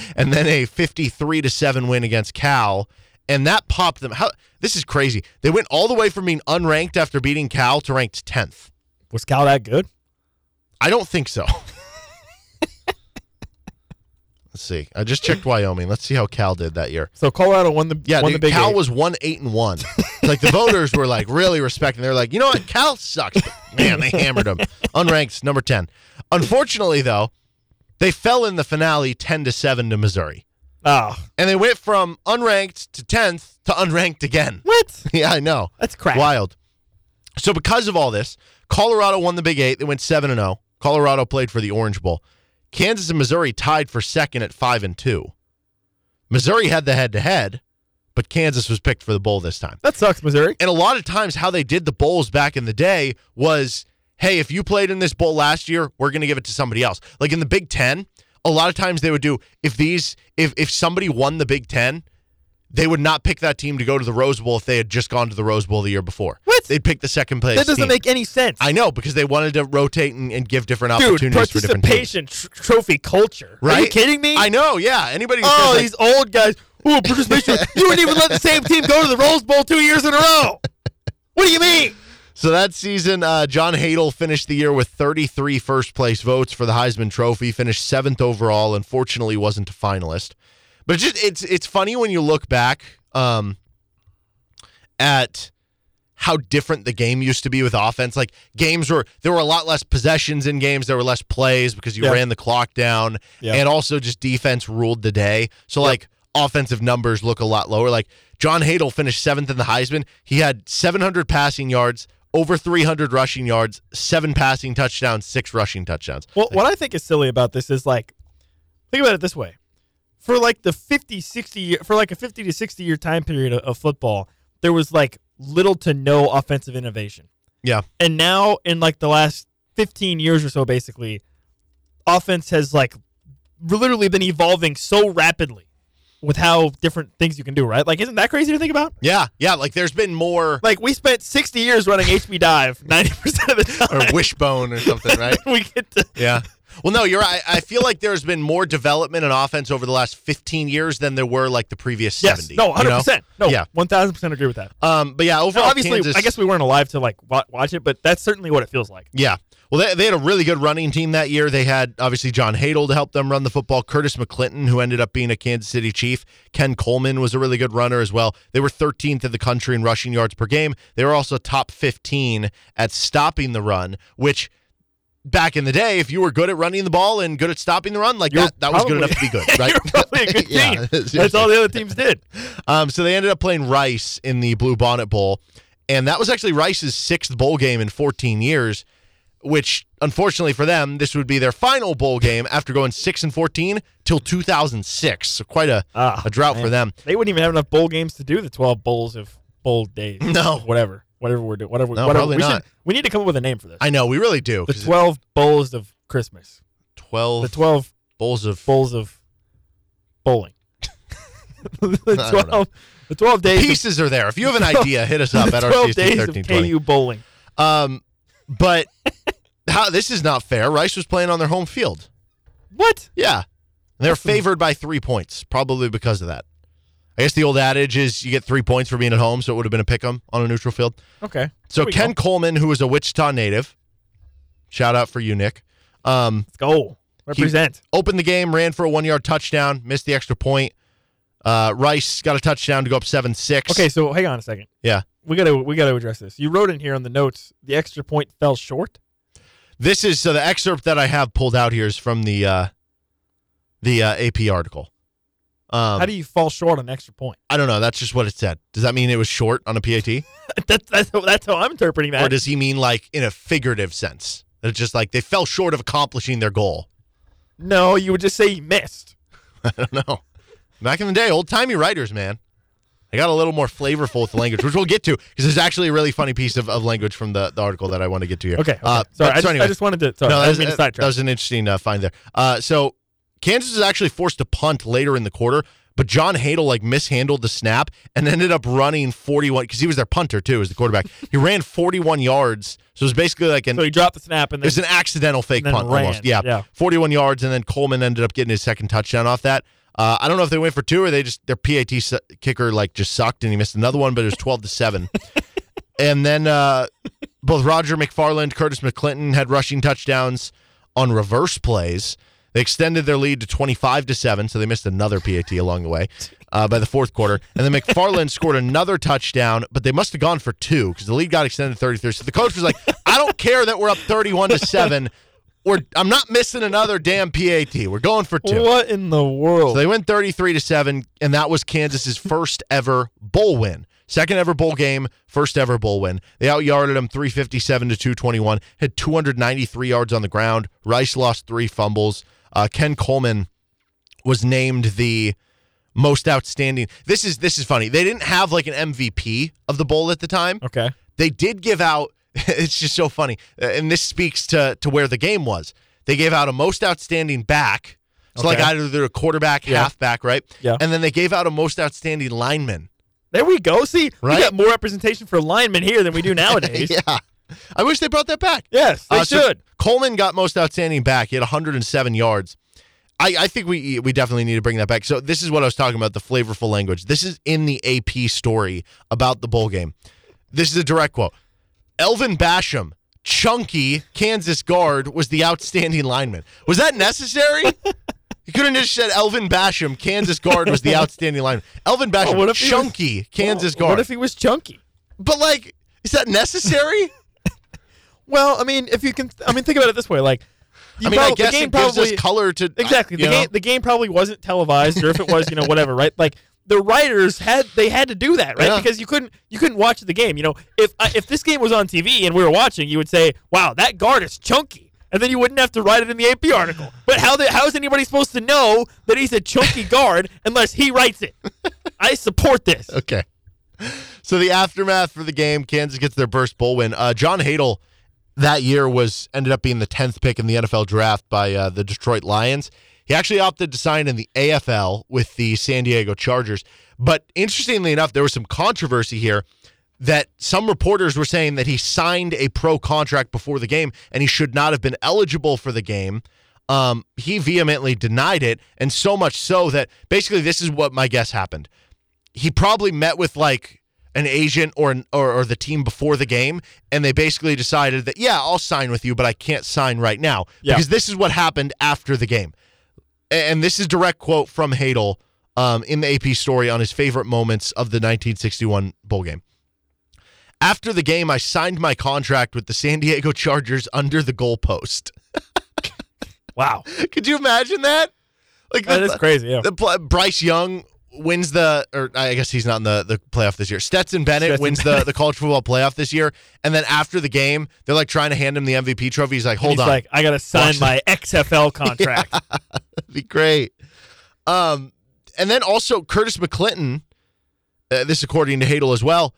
and then a 53 to 7 win against Cal. And that popped them. How this is crazy. They went all the way from being unranked after beating Cal to ranked 10th. was Cal that good? I don't think so. Let's see. I just checked Wyoming. Let's see how Cal did that year. So Colorado won the Yeah, won the, the big Cal eight. was one eight and one. like the voters were like really respecting. They're like, you know what, Cal sucks. But, man, they hammered them. Unranked, number ten. Unfortunately, though, they fell in the finale ten to seven to Missouri, oh and they went from unranked to tenth to unranked again. what? Yeah, I know. That's crap. Wild. So because of all this, Colorado won the Big Eight. They went seven and zero. Colorado played for the Orange Bowl. Kansas and Missouri tied for second at five and two. Missouri had the head to head, but Kansas was picked for the bowl this time. That sucks, Missouri. And a lot of times, how they did the bowls back in the day was, hey, if you played in this bowl last year, we're going to give it to somebody else. Like in the Big Ten, a lot of times they would do if these if if somebody won the Big Ten, they would not pick that team to go to the Rose Bowl if they had just gone to the Rose Bowl the year before. What? They'd pick the second place. That doesn't team. make any sense. I know because they wanted to rotate and, and give different Dude, opportunities for different teams. participation trophy culture. Right? Are you kidding me? I know, yeah. Anybody oh, says, like, these old guys. Oh, participation. you wouldn't even let the same team go to the Rose Bowl two years in a row. What do you mean? So that season, uh, John Hadl finished the year with 33 first place votes for the Heisman Trophy. Finished seventh overall. Unfortunately, wasn't a finalist. But it's just it's it's funny when you look back um, at how different the game used to be with offense. Like games were there were a lot less possessions in games, there were less plays because you Yeah. ran the clock down, Yeah. and also just defense ruled the day. So like offensive numbers look a lot lower. Like John Hadl finished seventh in the Heisman. He had 700 passing yards. Over 300 rushing yards, seven passing touchdowns, six rushing touchdowns. Well, what I think is silly about this is like, think about it this way: for like the 50, 60 year, for like a fifty to sixty year time period of, of football, there was like little to no offensive innovation, Yeah. and now in like the last fifteen years or so, basically, offense has like literally been evolving so rapidly with how different things you can do. Right? Like, isn't that crazy to think about? Yeah, yeah. Like there's been more Like, we spent sixty years running HB dive ninety percent of the time. or wishbone or something, right? we get to Yeah. Well, no, you're right. I feel like there's been more development in offense over the last 15 years than there were like the previous yes, 70. no, you hundred know? percent, no, Yeah. one thousand percent agree with that. Um, but yeah, overall, obviously, Kansas, I guess we weren't alive to like watch it, but that's certainly what it feels like. Yeah. Well, they, they had a really good running team that year. They had obviously John Hadl to help them run the football. Curtis McClinton, who ended up being a Kansas City Chief. Ken Coleman was a really good runner as well. They were 13th in the country in rushing yards per game. They were also top 15 at stopping the run, which back in the day, if you were good at running the ball and good at stopping the run, like You're that, that was good enough to be good, right? You're probably a good Yeah, team. That's all the other teams did. Um, so they ended up playing Rice in the Bluebonnet Bowl, and that was actually Rice's sixth bowl game in 14 years. Which, unfortunately for them, this would be their final bowl game after going six and 14 till 2006. So quite a Ah, a drought for them. They wouldn't even have enough bowl games to do the twelve bowls of bowl days. No. whatever, whatever we're doing, whatever. No, whatever. probably we, should- not. we need to come up with a name for this. I know we really do. The twelve bowls of Christmas. 12 The twelve bowls of bowls of bowling. the twelve. The twelve days. pieces are there. If you have an idea, hit us up of, at the twelve days of 1320. KU bowling. Um, but how this is not fair. Rice was playing on their home field. What? Yeah. And they're favored by three points, probably because of that. I guess the old adage is you get three points for being at home, so it would have been a pick 'em on a neutral field. Okay. So Ken go. Coleman, who is a Wichita native, shout out for you, Nick, um, Let's go. Represent. opened the game, ran for a one yard touchdown, missed the extra point. Uh, Rice got a touchdown to go up 7 6. Okay, so hang on a second. Yeah. We gotta we gotta address this. You wrote in here on the notes the extra point fell short. This is so the excerpt that I have pulled out here is from the uh, the uh, AP article. Um, How do you fall short on an extra point? I don't know. That's just what it said. Does that mean it was short on a PAT? that's that's how, that's how I'm interpreting that. or does he mean like in a figurative sense? That it's just like they fell short of accomplishing their goal. no, you would just say he missed. I don't know. Back in the day, old timey writers, man. I got a little more flavorful with the language, which we'll get to because there's actually a really funny piece of, of language from the, the article that I want to get to here. Okay. okay. Uh, sorry, but- I, so just, anyway. I just wanted to. Sorry, no, I that didn't was, mean to that was an interesting uh, find there. Uh, so Kansas is actually forced to punt later in the quarter, but John Hadl like mishandled the snap and ended up running 41 because he was their punter too as the quarterback. he ran 41 yards, so it was basically like an so he dropped the snap and it was an accidental fake punt ran. almost. Yeah. Yeah. 41 yards, and then Coleman ended up getting his second touchdown off that. Uh, I don't know if they went for two or they just their PAT su- kicker like just sucked and he missed another one, but it was 12 to seven. and then uh, both Roger McFarland, Curtis McClinton had rushing touchdowns on reverse plays. They extended their lead to 25 to 7, so they missed another PAT along the way uh, by the fourth quarter. And then McFarland scored another touchdown, but they must have gone for two because the lead got extended to 33. So the coach was like, I don't care that we're up 31 to 7. We're, I'm not missing another damn PAT. We're going for two. what in the world? So they went 33 to 7, and that was Kansas's first ever bowl win. Second ever bowl game, first ever bowl win. They outyarded them 357 to 221, had 293 yards on the ground. Rice lost three fumbles. Uh, Ken Coleman was named the most outstanding. This is this is funny. They didn't have like an MVP of the bowl at the time okay. they did give out it's just so funny uh, and this speaks to to where the game was they gave out a most outstanding back so like either they're a quarterback Yeah. halfback right Yeah. and then they gave out a most outstanding lineman There we go. See, Right? we got more representation for linemen here than we do nowadays. yeah i wish they brought that back Yes, they Uh, so should. coleman got most outstanding back he had 107 yards I, I think we we definitely need to bring that back. So this is what I was talking about, the flavorful language. This is in the AP story about the bowl game. This is a direct quote. Elvin Basham, chunky Kansas guard, was the outstanding lineman. Was that necessary? You couldn't have just said Elvin Basham, Kansas guard, was the outstanding lineman. Elvin Basham, what if he was- chunky Kansas Well, guard. What if he was chunky? but like, Is that necessary? Well, I mean, if you can, I mean, think about it this way: like, you I mean, I prob- the game it gives probably us color to exactly the know? game. The game probably wasn't televised, or if it was, you know, whatever, right? Like the writers had they had to do that, right? Yeah. Because you couldn't you couldn't watch the game. You know, if uh, if this game was on TV and we were watching, you would say, "Wow, that guard is chunky." And then you wouldn't have to write it in the AP article. But how the, how is anybody supposed to know that he's a chunky guard unless he writes it? I support this. Okay. So the aftermath for the game, Kansas gets their first bowl win. Uh, John Hadl that year was ended up being the tenth pick in the NFL draft by uh, the Detroit Lions. He actually opted to sign in the AFL with the San Diego Chargers. But interestingly enough, there was some controversy here that some reporters were saying that he signed a pro contract before the game and he should not have been eligible for the game. Um, he vehemently denied it, and so much so that basically this is what my guess happened he probably met with like an agent or, an, or or the team before the game, and they basically decided that yeah, I'll sign with you, but I can't sign right now Yeah. because this is what happened after the game, and this is direct quote from Hadl um, in the AP story on his favorite moments of the 1961 bowl game. After the game, I signed my contract with the San Diego Chargers under the goalpost. Wow, Could you imagine that? Like that the- is crazy. Yeah. the Bryce Young wins the, or I guess he's not in the, the playoff this year. Stetson Bennett Stetson wins the, the college football playoff this year, and then after the game, they're like trying to hand him the MVP trophy. He's like, "Hold He's on, like, I gotta sign Watch my XFL contract. that'd be great." Um, and then also Curtis McClinton, uh, this according to Hadl as well,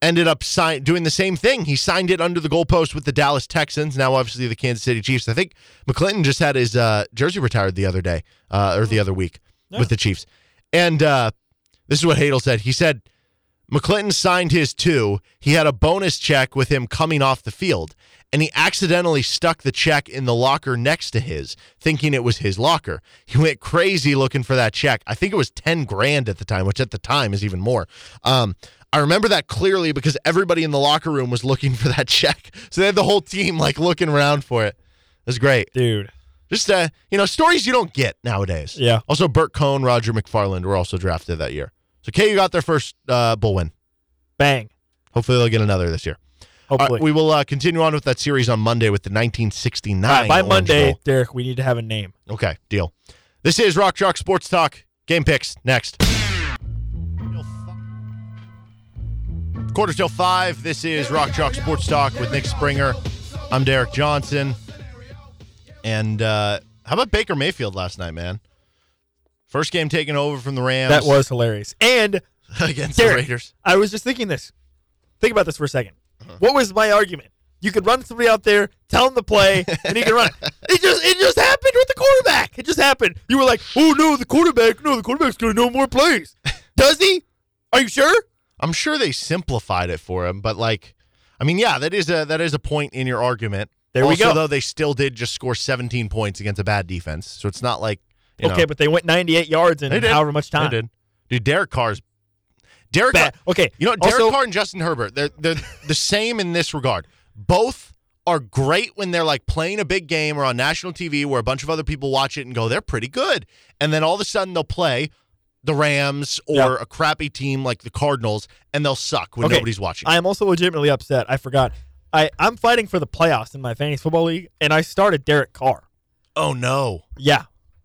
ended up sign- doing the same thing. He signed it under the goalpost with the Dallas Texans. Now, obviously, the Kansas City Chiefs. I think McClinton just had his uh, jersey retired the other day uh, or the other week with the Chiefs. And uh, this is what Hadl said. He said McClinton signed his too. He had a bonus check with him coming off the field, and he accidentally stuck the check in the locker next to his, thinking it was his locker. He went crazy looking for that check. I think it was 10 grand at the time, which at the time is even more. Um, I remember that clearly because everybody in the locker room was looking for that check. So they had the whole team like looking around for it. It was great. Dude. Just uh, you know, stories you don't get nowadays. Yeah. Also, Burt Cohn, Roger McFarland were also drafted that year. So KU got their first uh, bull win. Bang. Hopefully, they'll get another this year. Hopefully. right, we will uh, continue on with that series on Monday with the 1969. All right, by Orange Monday, Bowl. Derek, we need to have a name. Okay, deal. This is Rock Chalk Sports Talk. Game picks next. Quarter till five. This is Rock Chalk Sports Talk with Nick Springer. I'm Derek Johnson. And uh, how about Baker Mayfield last night, man? First game taken over from the Rams. That was hilarious. And against the Raiders. I was just thinking this. Think about this for a 2nd Uh-huh. What was my argument? You could run somebody out there, tell him to play, and he can run. It just it just happened with the quarterback. It just happened. You were like, oh no, the quarterback, no, the quarterback's gonna know more plays. Does he? Are you sure? I'm sure they simplified it for him, but like, I mean, yeah, that is a that is a point in your argument. There we also, go. Though they still did just score 17 points against a bad defense, so it's not like you okay, know, but they went 98 yards in however much time. They did. Dude, Derek Carr's Derek Bad. Carr, Okay. you know Derek also, Carr and Justin Herbert, they're they're the same in this regard. Both are great when they're like playing a big game or on national TV where a bunch of other people watch it and go, they're pretty good. And then all of a sudden they'll play the Rams or Yeah. a crappy team like the Cardinals and they'll suck when Okay. nobody's watching. I am also legitimately upset. I forgot. I, I'm fighting for the playoffs in my fantasy football league, and I started Derek Carr. oh no. Yeah.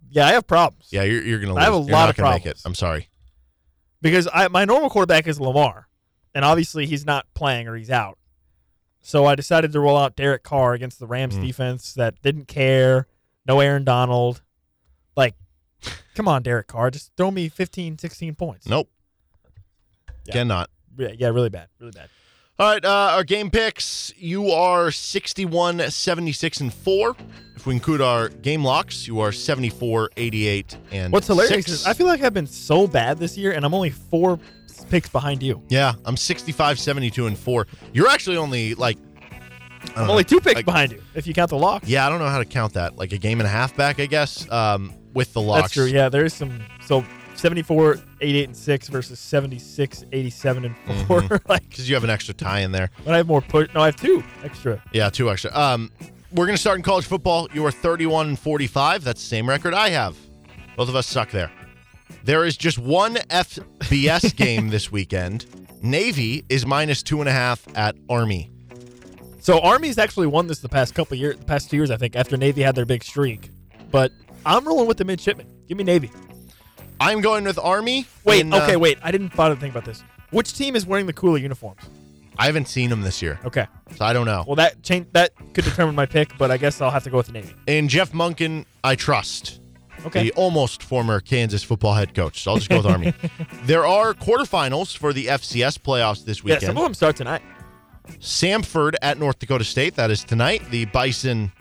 Yeah, I have problems. Yeah, you're, you're gonna lose. I have a You're lot of gonna make it. problems. I'm sorry. because I, my normal quarterback is Lamar, and obviously he's not playing or he's out. So I decided to roll out Derek Carr against the Rams Mm. defense that didn't care. No Aaron Donald. Like, come on, Derek Carr. Just throw me 15, 16 points. Nope. Yeah. Cannot. Yeah, yeah, really bad. Really bad. All right, uh, our game picks. You are 61, 76, and 4. If we include our game locks, you are 74, 88, and What's hilarious six. is I feel like I've been so bad this year, and I'm only four picks behind you. Yeah, I'm 65, 72, and 4. You're actually only like. I'm know. only two picks Like- behind you if you count the locks. Yeah, I don't know how to count that. Like a game and a half back, I guess, um, with the locks. That's true. Yeah, there is some. So 74, 88, and 6 versus 76, 87, and 4. Mm-hmm. like, Because you have an extra tie in there. but I have more push. No, I have two extra. Yeah, two extra. Um, we're going to start in college football. You are 31 and 45. That's the same record I have. Both of us suck there. There is just one FBS game this weekend. Navy is minus two and a half at Army. So Army's actually won this the past couple years, the past two years, I think, after Navy had their big streak. But I'm rolling with the midshipmen. Give me Navy. I'm going with Army. Wait, in, uh, okay, wait. I didn't bother to think about this. Which team is wearing the cooler uniforms? I haven't seen them this year, Okay. so I don't know. Well, that change that could determine my pick, but I guess I'll have to go with the Navy. And Jeff Monken, I trust. Okay. The almost former Kansas football head coach. So I'll just go with Army. There are quarterfinals for the FCS playoffs this weekend. yeah, weekend. some of them start tonight. Samford at North Dakota State. That is tonight. The Bison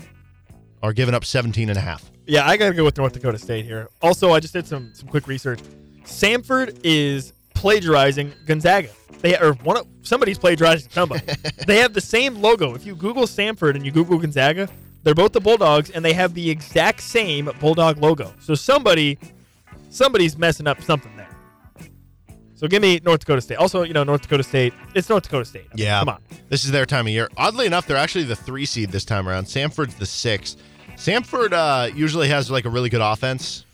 are giving up 17 and a half. Yeah, I gotta go with North Dakota State here. Also, I just did some some quick research. Samford is plagiarizing Gonzaga. They or one of somebody's plagiarizing somebody. they have the same logo. If you Google Samford and you Google Gonzaga, they're both the Bulldogs, and they have the exact same Bulldog logo. So somebody, somebody's messing up something there. So give me North Dakota State. Also, you know North Dakota State. It's North Dakota State. I mean, Yeah. come on. This is their time of year. Oddly enough, they're actually the three seed this time around. Samford's the six. Samford uh, usually has like a really good offense.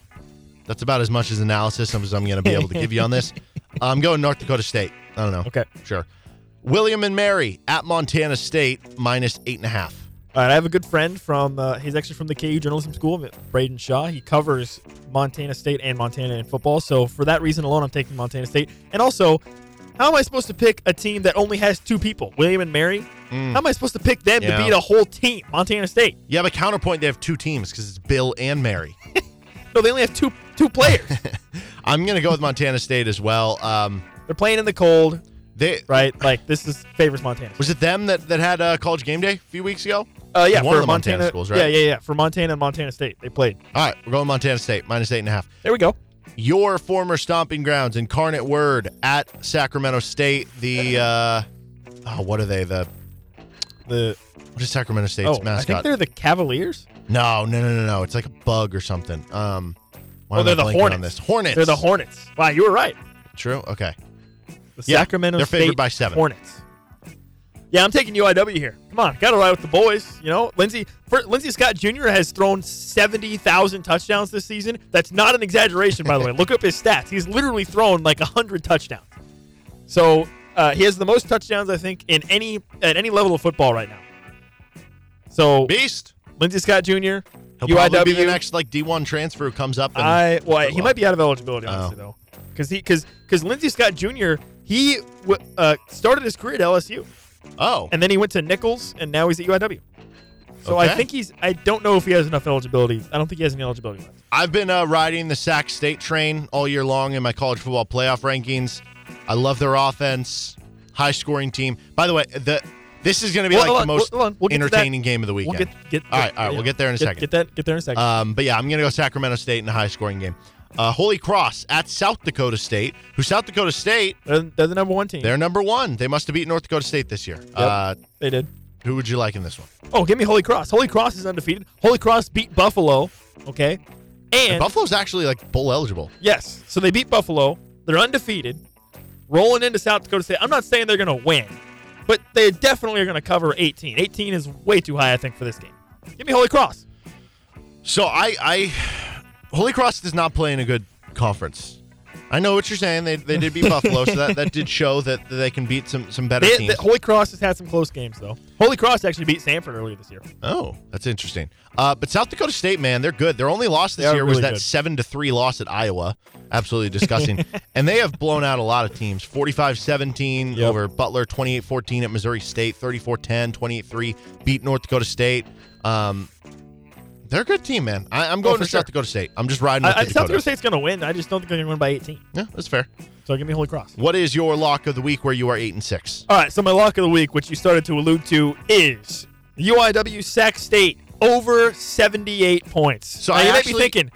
That's about as much as analysis as I'm going to be able to give you on this. I'm going North Dakota State. I don't know. Okay. Sure. William and Mary at Montana State minus eight and a half. All right, I have a good friend from. Uh, he's actually from the KU Journalism School, Braden Shaw. He covers Montana State and Montana in football. So for that reason alone, I'm taking Montana State. And also, how am I supposed to pick a team that only has two people, William and Mary? How am I supposed to pick them Yeah. to beat a whole team, Montana State? You have a counterpoint, they have two teams because it's Bill and Mary. No, they only have two two players. I'm going to go with Montana State as well. Um, They're playing in the cold, they right? Like this is favors Montana. Was it them that, that had uh, college game day a few weeks ago? Uh, yeah, One for of the Montana schools, right? Yeah, yeah, yeah. For Montana and Montana State, they played. All right, we're going Montana State, minus eight and a half. There we go. Your former stomping grounds, Incarnate Word at Sacramento State. The, uh, oh, what are they? The, The what is Sacramento State's oh, I think mascot? they're the Cavaliers. No, no, no, no, no. It's like a bug or something. Um, why Oh, they're I the Hornets. On this? Hornets. They're the Hornets. Wow, you were right. True. Okay. The Yeah, Sacramento they're favored State by seven. Hornets. Yeah, I'm taking UIW here. Come on, got to ride with the boys. You know, Lindsey for, Lindsey Scott Jr. has thrown seventy thousand touchdowns this season. That's not an exaggeration, by the way. Look up his stats. He's literally thrown like hundred touchdowns. So uh, he has the most touchdowns, I think, in any at any level of football right now. So Beast. Lindsey Scott Jr. He'll probably be the UIW. next like D1 transfer who comes up. And, I well, he might be out of eligibility Oh. honestly though, because he because because Lindsey Scott Jr. He uh, started his career at LSU. Oh, and then he went to Nicholls, and now he's at UIW. So I think he's. I don't know if he has enough eligibility. I don't think he has any eligibility left. I've been uh, riding the Sac State train all year long in my college football playoff rankings. I love their offense, high scoring team. By the way, the this is going to be Well, like hold the most. We'll get to that. entertaining game of the weekend. get get. All right, all right, we'll get there in a get, second. Get that. Get there in a second. Um, but yeah, I'm going to go Sacramento State in a high scoring game. Uh, Holy Cross at South Dakota State, who South Dakota State, they're, they're the number one team. they're number one. They must have beat North Dakota State this year. Uh, they did. who would you like in this one? Oh, give me Holy Cross. Holy Cross is undefeated. Holy Cross beat Buffalo. Okay, and Buffalo's actually like bowl eligible. yes, so they beat Buffalo. They're undefeated, rolling into South Dakota State. I'm not saying they're going to win, but they definitely are going to cover 18. 18 is way too high, I think, for this game. Give me Holy Cross. So I, I, Holy Cross does not play in a good conference. I know what you're saying. They, they did beat Buffalo, so that, that did show that they can beat some some better They, teams. the- Holy Cross has had some close games though. Holy Cross actually beat Samford earlier this year. oh, that's interesting. Uh, but South Dakota State, man, they're good. Their only loss this They are year was that good. seven to three loss at Iowa. Absolutely disgusting. and they have blown out a lot of teams. 45-17 Yep. over Butler, 28-14 at Missouri State, 34-10, 28-3 beat North Dakota State. Um, they're a good team, man. I, I'm oh, going Oh, to sure. South Dakota State. I'm just riding with I, the South Dakota State's going to win. I just don't think they're going to win by 18. Yeah, that's fair. So give me Holy Cross. What is your lock of the week where you are eight and six? All right, so my lock of the week, which you started to allude to, is UIW Sac State over 78 points. So now I you might actually- be thinking,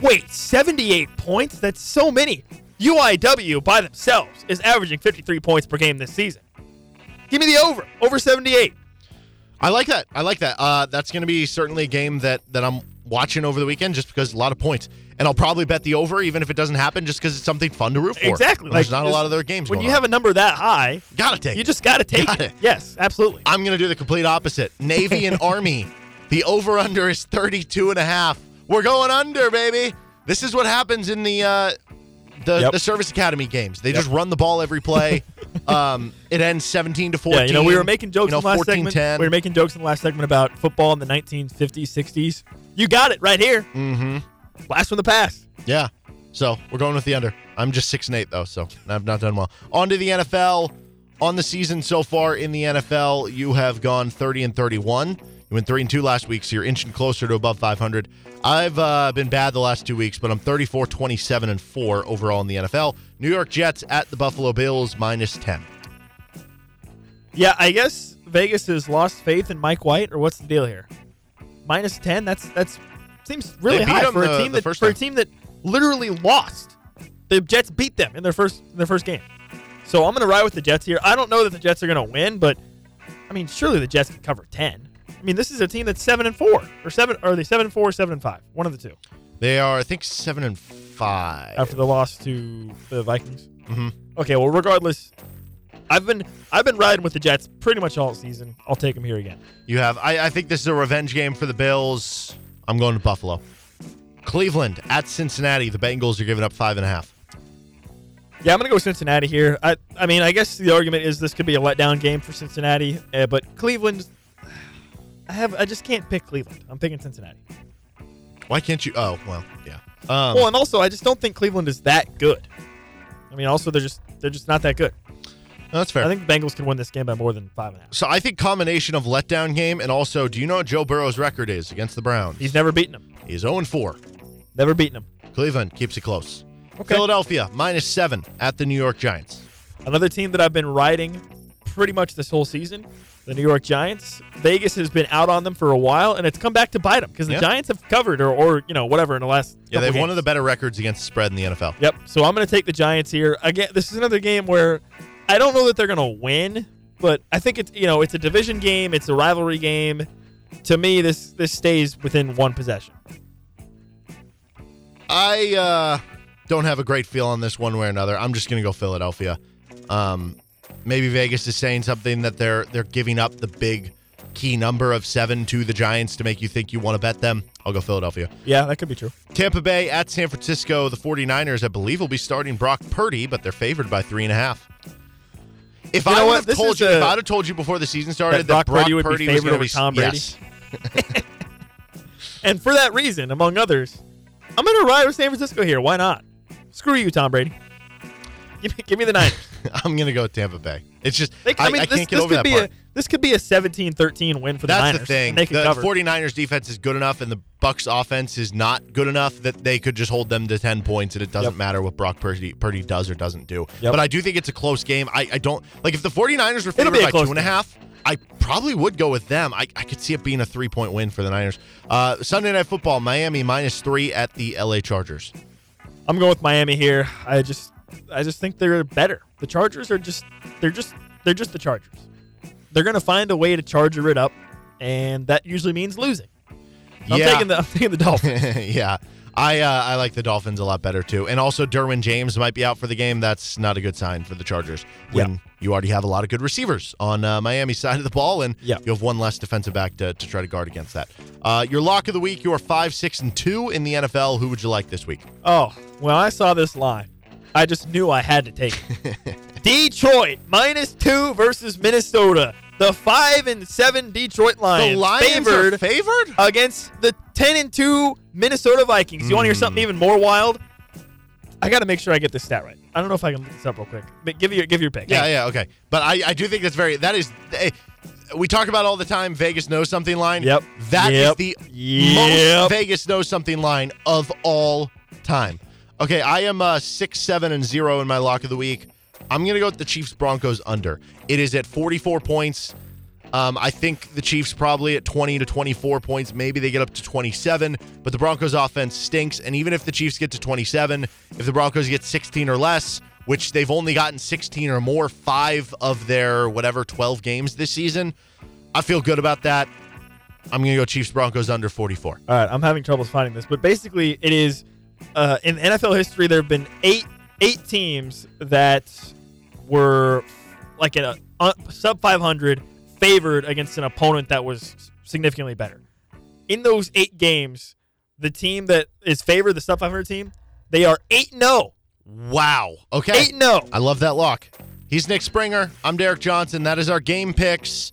wait, 78 points? That's so many. UIW by themselves is averaging 53 points per game this season. Give me the over, over 78. I like that. I like that. Uh, that's going to be certainly a game that that I'm watching over the weekend, just because a lot of points, and I'll probably bet the over, even if it doesn't happen, just because it's something fun to root for. Exactly. There's like, not a lot of their games. When you on. have a number that high, gotta take. you just got to take Got it. it. Yes, absolutely. I'm going to do the complete opposite. Navy and Army. The over under is 32 and a half. We're going under, baby. This is what happens in the uh, the, Yep. the Service Academy games. They just run the ball every play. um, it ends 17 to 14. Yeah, you know, we were making jokes you know, in the last 14 segment. 10. We were making jokes in the last segment about football in the 1950s, 60s. You got it right here. mm-hmm. Blast from the past. Yeah. So we're going with the under. I'm just six and eight though, so I've not done well. On to the NFL. On the season so far in the NFL, you have gone 30 and 31. You went three and two last week, so you're inching closer to above 500. I've uh, been bad the last two weeks, but I'm 34, 27, and four overall in the NFL. New York Jets at the Buffalo Bills minus 10. Yeah, I guess Vegas has lost faith in Mike White, or what's the deal here? Minus ten. That's that's seems really high for the- a team that for a team that literally lost. The Jets beat them in their first in their first game. So I'm going to ride with the Jets here. I don't know that the Jets are going to win, but I mean, surely the Jets can cover ten. I mean, this is a team that's seven and four, or seven, or are they seven and four, or seven and five? One of the two. They are, I think, seven and five. after the loss to the Vikings. Mhm. Okay, well, regardless, I've been I've been riding with the Jets pretty much all season. I'll take them here again. You have. I, I think this is a revenge game for the Bills. I'm going to Buffalo. Cleveland at Cincinnati. The Bengals are giving up five and a half. Yeah, I'm gonna go Cincinnati here. I I mean, I guess the argument is this could be a letdown game for Cincinnati, uh, but Cleveland. I have I just can't pick Cleveland. I'm picking Cincinnati. Why can't you? Oh, well, yeah. Um, well, and also I just don't think Cleveland is that good. I mean, also they're just they're just not that good. that's fair. I think the Bengals can win this game by more than five and a half. so I think combination of letdown game and also, do you know what Joe Burrow's record is against the Browns? He's never beaten them. He's 0 4. Never beaten them. Cleveland keeps it close. Okay. Philadelphia minus seven at the New York Giants. Another team that I've been riding pretty much this whole season, the New York Giants. Vegas has been out on them for a while, and it's come back to bite them because the Yeah. Giants have covered or, or you know whatever in the last. Yeah, they couple have one of the better records against the spread in the NFL. Yep. So I'm going to take the Giants here again. This is another game where I don't know that they're going to win, but I think it's you know it's a division game, it's a rivalry game. To me, this this stays within one possession. I uh, don't have a great feel on this one way or another. I'm just going to go Philadelphia. Um, maybe Vegas is saying something that they're they're giving up the big key number of seven to the Giants to make you think you want to bet them. I'll go Philadelphia. Yeah, that could be true. Tampa Bay at San Francisco. The 49ers, I believe, will be starting Brock Purdy, but they're favored by three and a half. If You I would have told you, a- if I'd have told you before the season started That that, Brock Purdy would be was favored over be- Tom Brady? Yes. And for that reason, among others, I'm going to ride with San Francisco here. Why not? Screw you, Tom Brady. Give me, give me the Niners. I'm going to go with Tampa Bay. It's just They, I, I, mean, I this, can't get over could that be part. a this could be a 17-13 win for the That's Niners. the thing. and They could The cover. 49ers defense is good enough, and the Bucks offense is not good enough that they could just hold them to 10 points, and it doesn't Yep. matter what Brock Purdy, Purdy does or doesn't do. Yep. But I do think it's a close game. I, I don't like if the 49ers were favored by two and a game. half. I probably would go with them. I, I could see it being a three point win for the Niners. Uh, Sunday Night Football, Miami minus three at the LA Chargers. I'm going with Miami here. I just I just think they're better. The Chargers are just they're just they're just the Chargers. They're gonna find a way to charger it up, and that usually means losing. I'm Yeah. taking the I'm taking the Dolphins. yeah. I uh, I like the Dolphins a lot better too, and also Derwin James might be out for the game. That's not a good sign for the Chargers when Yeah. you already have a lot of good receivers on uh, Miami's side of the ball, and Yeah. you have one less defensive back to, to try to guard against that. Uh, your lock of the week: you are five, six, and two in the NFL. Who would you like this week? Oh, well, I saw this line, I just knew I had to take it. Detroit minus two versus Minnesota. The five and seven Detroit Lions, the Lions favored are favored. against the ten and two Minnesota Vikings. You want to hear something even more wild? I got to make sure I get this stat right. I don't know if I can look this up real quick. But give your give your pick. Yeah, Hey, yeah, okay. But I, I do think that's very that is eh, we talk about all the time Vegas knows something line. Yep. That is Yep. the Yep. most Vegas knows something line of all time. Okay, I am uh six, seven, and zero in my lock of the week. I'm gonna go with the Chiefs Broncos under. It is at 44 points. Um, I think the Chiefs probably at 20 to 24 points. Maybe they get up to 27, but the Broncos offense stinks. And even if the Chiefs get to 27, if the Broncos get 16 or less, which they've only gotten 16 or more five of their whatever 12 games this season, I feel good about that. I'm to go Chiefs Broncos under 44. All right, I'm having troubles finding this, but basically, it is uh, in NFL history. There have been eight eight teams that were like in a uh, sub 500 favored against an opponent that was significantly better. In those eight games, the team that is favored, the sub 500 team, they are 8 0. Wow. Okay. 8 0. I love that lock. He's Nick Springer. I'm Derek Johnson. That is our game picks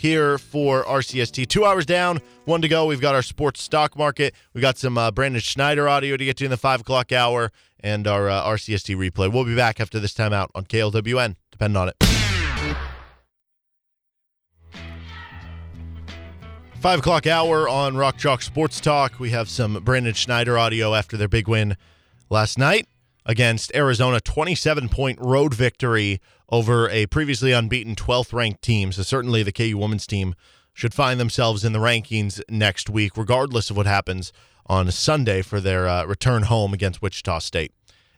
here for RCST. Two hours down, one to go. We've got our sports stock market. We've got some uh, Brandon Schneider audio to get to in the five o'clock hour, and our uh, RCST replay. We'll be back after this time out on KLWN. Depend on it. Five o'clock hour on Rock Chalk Sports Talk. We have some Brandon Schneider audio after their big win last night against Arizona, 27 point road victory over a previously unbeaten 12th ranked team. So, certainly the KU women's team should find themselves in the rankings next week, regardless of what happens on Sunday for their uh, return home against Wichita State.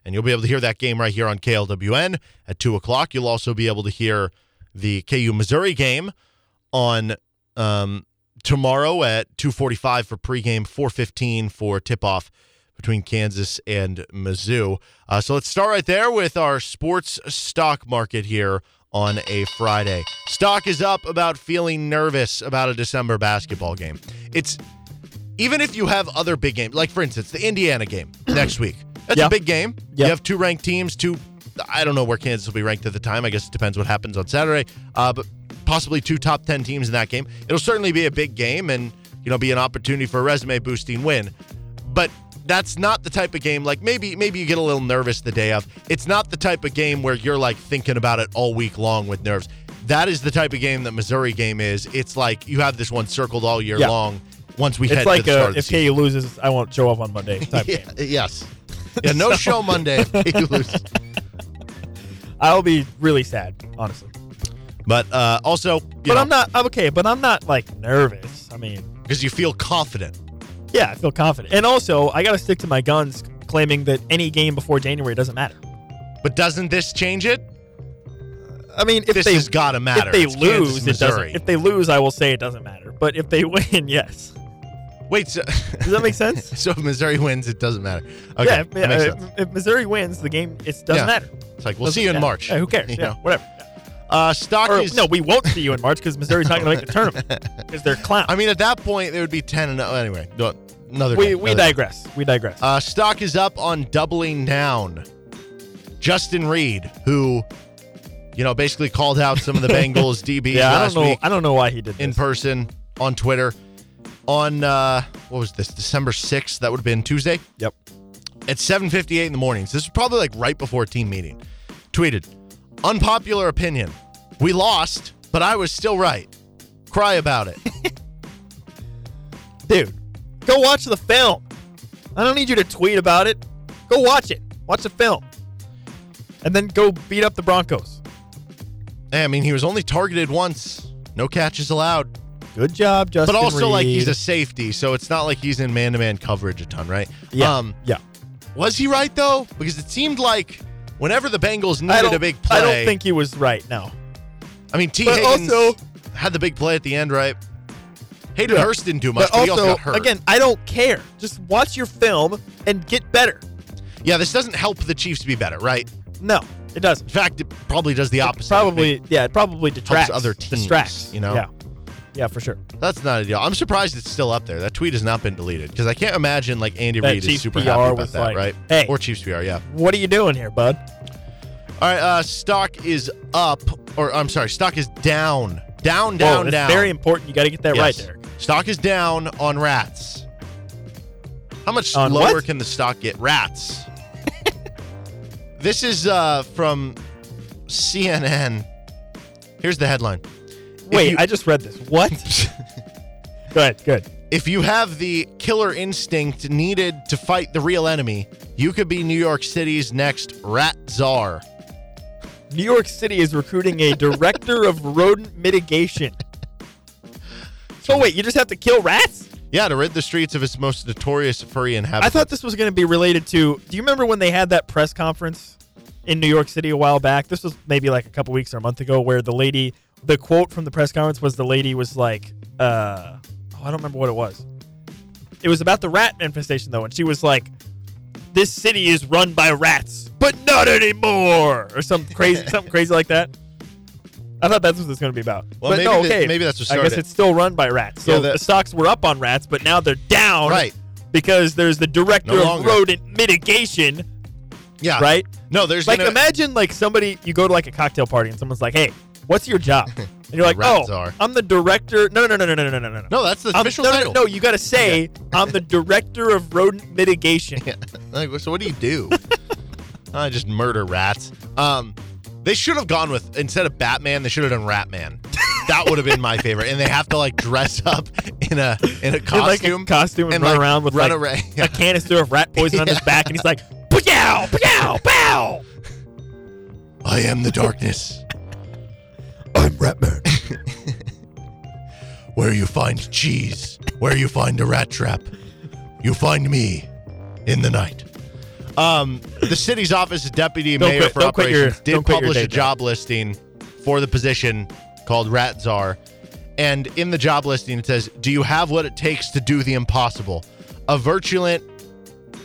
And you'll be able to hear that game right here on KLWN at 2 o'clock. You'll also be able to hear the KU Missouri game on um, tomorrow at 2:45 for pregame, 4:15 for tip-off between Kansas and Mizzou. Uh, so let's start right there with our sports stock market here on a Friday. Stock is up about feeling nervous about a December basketball game. It's even if you have other big games, like for instance the Indiana game next week. That's Yeah. a big game. Yeah. You have two ranked teams, two. I don't know where Kansas will be ranked at the time. I guess it depends what happens on Saturday. Uh, but possibly two top ten teams in that game. It'll certainly be a big game and you know be an opportunity for a resume boosting win. But that's not the type of game like maybe maybe you get a little nervous the day of. It's not the type of game where you're like thinking about it all week long with nerves. That is the type of game that Missouri game is. It's like you have this one circled all year Yeah. long. Once we head It's like to the start uh, of the if. KU loses, I won't show up on Monday type Yeah, game. yes. Yeah, no show Monday if KU loses. I'll be really sad, honestly. But uh, also, But I'm not. I'm okay. But I'm not like nervous. I mean, because you feel confident. Yeah, I feel confident. And also, I got to stick to my guns, claiming that any game before January doesn't matter. But doesn't this change it? I mean, if this they has got to matter. if they It's Kansas, lose, it doesn't. If they lose, I will say it doesn't matter. But if they win, yes. Wait, so, Does that make sense? so if Missouri wins, it doesn't matter. Okay, yeah. If, that makes uh, sense. if Missouri wins, the game it doesn't Yeah. matter. It's like we'll Doesn't- see you in yeah. March. Yeah, who cares? You Yeah, know? whatever. Uh, stock Or, is no, we won't see you in March because Missouri's not going to make the tournament because they're clowns. I mean, at that point, it would be ten and oh, anyway. Another we day, we another day. digress. We digress. Uh, stock is up on doubling down. Justin Reid, who, you know, basically called out some of the Bengals DBs yeah, I last don't know. week I don't know why he did in this. person on Twitter. On uh, what was this? December sixth. That would have been Tuesday. Yep. At seven fifty eight in the mornings. This was probably like right before team meeting. Tweeted, unpopular opinion. We lost, but I was still right. Cry about it. Dude, go watch the film. I don't need you to tweet about it. Go watch it. Watch the film. And then go beat up the Broncos. Hey, I mean, he was only targeted once. No catches allowed. Good job, Justin. but also like he's a safety, so it's not like he's in man-to-man coverage a ton, right? yeah. Um, yeah. was he right though? Because it seemed like whenever the Bengals needed a big play, I don't think he was right. No. I mean, T. But Higgins also- had the big play at the end, right? Hayden Yeah. Hurst didn't do much, But but, he also, also got hurt. again, I don't care. Just watch your film and get better. yeah, this doesn't help the Chiefs to be better, right? No, it doesn't. In fact, it probably does the opposite. Probably, yeah, it probably detracts. other teams, distracts. you know? Yeah. Yeah, for sure. That's not a deal. I'm surprised it's still up there. That tweet has not been deleted because I can't imagine like Andy That Reid is Chiefs super PR happy about was that, like, right? hey. or Chiefs PR, yeah. What are you doing here, bud? All right, uh, stock is up, or I'm sorry, stock is down, down, down, Whoa, that's down. very important. You got to get that right, Yes. Derek. Stock is down on rats. How much On lower what? can the stock get? Rats. this is uh, from CNN. Here's the headline. Wait, you- I just read this. What? good, good. If you have the killer instinct needed to fight the real enemy, you could be New York City's next rat czar. New York City is recruiting a director of rodent mitigation. So wait, you just have to kill rats? Yeah, to rid the streets of its most notorious furry inhabitants. I thought this was going to be related to. Do you remember when they had that press conference in New York City a while back? This was maybe like a couple weeks or a month ago, where the lady, the quote from the press conference was the lady was like, uh, oh, I don't remember what it was. It was about the rat infestation though, and she was like, "This city is run by rats, but not anymore," or some crazy, something crazy like that. I thought that's what this was going to be about. Well, but maybe no, the- okay. maybe that's what I guess it's still run by rats. So Yeah, the- the stocks were up on rats, but now they're down Right. because there's the director No of rodent mitigation Yeah. Right? No, there's Like gonna, imagine like somebody you go to like a cocktail party and someone's like, "Hey, what's your job?" And you're like, "Oh, czar." I'm the director." No, no, no, no, no, no, no, no. No, that's the I'm- official no, no, title. no, you got to say I'm the director of rodent mitigation. Yeah. Like, so what do you do? I just murder rats. Um, they should have gone with instead of Batman, they should have done Ratman. That would have been my favorite. And they have to like dress up in a in a In, like costume, a costume and, and, run like, around with run like around. a canister of rat poison on his back, and he's like, "Pow, pow, pow." I am the darkness. Ratman. Where you find cheese, where you find a rat trap, you find me in the night. Um, the city's office of deputy Don't mayor quit- for don't your- operations did don't quit your publish a job. job listing for the position called Rat Czar. And in the job listing, it says, Do you have what it takes to do the impossible? A virulent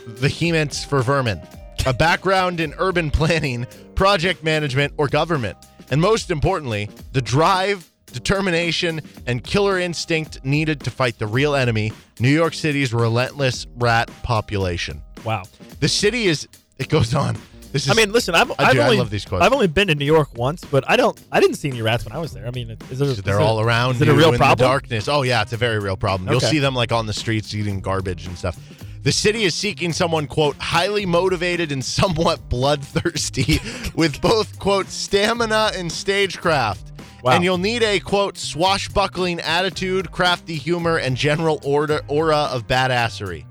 vehemence for vermin, a background in urban planning, project management, or government. And most importantly, the drive, determination, and killer instinct needed to fight the real enemy New York City's relentless rat population. Wow. The city is, it goes on. This is, I mean, listen, I've, I I've do, I only love these quotes. I've only been to New York once, but I don't I didn't see any rats when I was there. I mean, is it, they're all around Is it a real in problem? the darkness. Oh yeah, it's a very real problem. You'll see them like on the streets eating garbage and stuff. The city is seeking someone quote highly motivated and somewhat bloodthirsty with both quote stamina and stagecraft. Wow. And you'll need a quote swashbuckling attitude, crafty humor, and general aura, aura of badassery.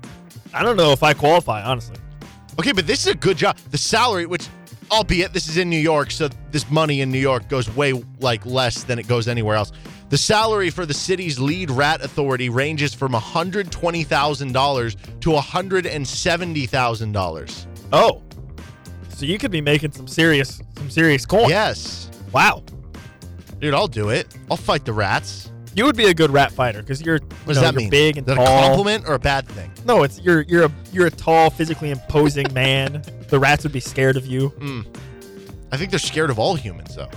I don't know if I qualify, honestly. Okay, but this is a good job. The salary, which, albeit this is in New York, so this money in New York goes way like less than it goes anywhere else. The salary for the city's lead rat authority ranges from $120,000 to $170,000. Oh, so you could be making some serious some serious coin. Yes. Wow. Dude, I'll do it. I'll fight the rats. You would be a good rat fighter because you're What you does know, that you're mean? big and is that tall. a compliment or a bad thing? No, it's you're you're a you're a tall, physically imposing man. The rats would be scared of you. Hmm. I think they're scared of all humans, though.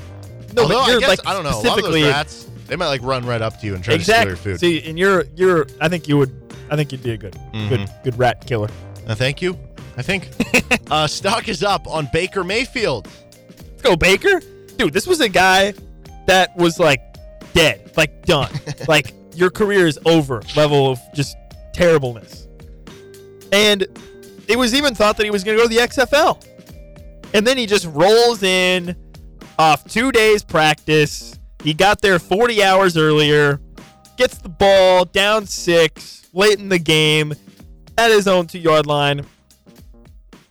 No, Although, but I you're guess, like I don't know. A lot of specifically those rats, they might like run right up to you and try exactly. to steal your food. See, and you're you're. I think you would. I think you'd be a good good Mm-hmm. good rat killer. Uh, thank you. I think. uh, stock is up on Baker Mayfield. Let's go, Baker. Dude, this was a guy that was like dead, like done, like your career is over. Level of just terribleness. And it was even thought that he was going to go to the XFL. And then he just rolls in off two days practice. He got there 40 hours earlier, gets the ball down six late in the game at his own two yard line,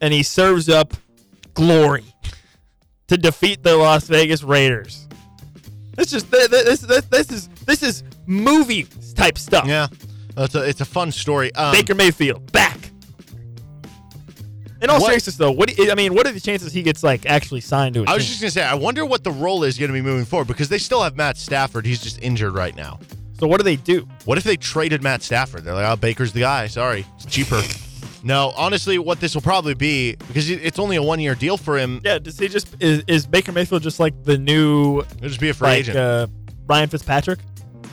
and he serves up glory to defeat the Las Vegas Raiders. This just this this, this, this is this is movie type stuff. Yeah, it's a, it's a fun story. Um, Baker Mayfield back. In all What- seriousness, though, what do you, I mean, what are the chances he gets like actually signed to a I was team? just gonna say, I wonder what the role is going to be moving forward because they still have Matt Stafford. He's just injured right now. so what do they do? What if they traded Matt Stafford? They're like, oh, Baker's the guy. Sorry, it's cheaper. no, honestly, what this will probably be because it's only a one year deal for him. Yeah, does he just is, is Baker Mayfield just like the new It'll just be a free like agent. uh, Ryan Fitzpatrick?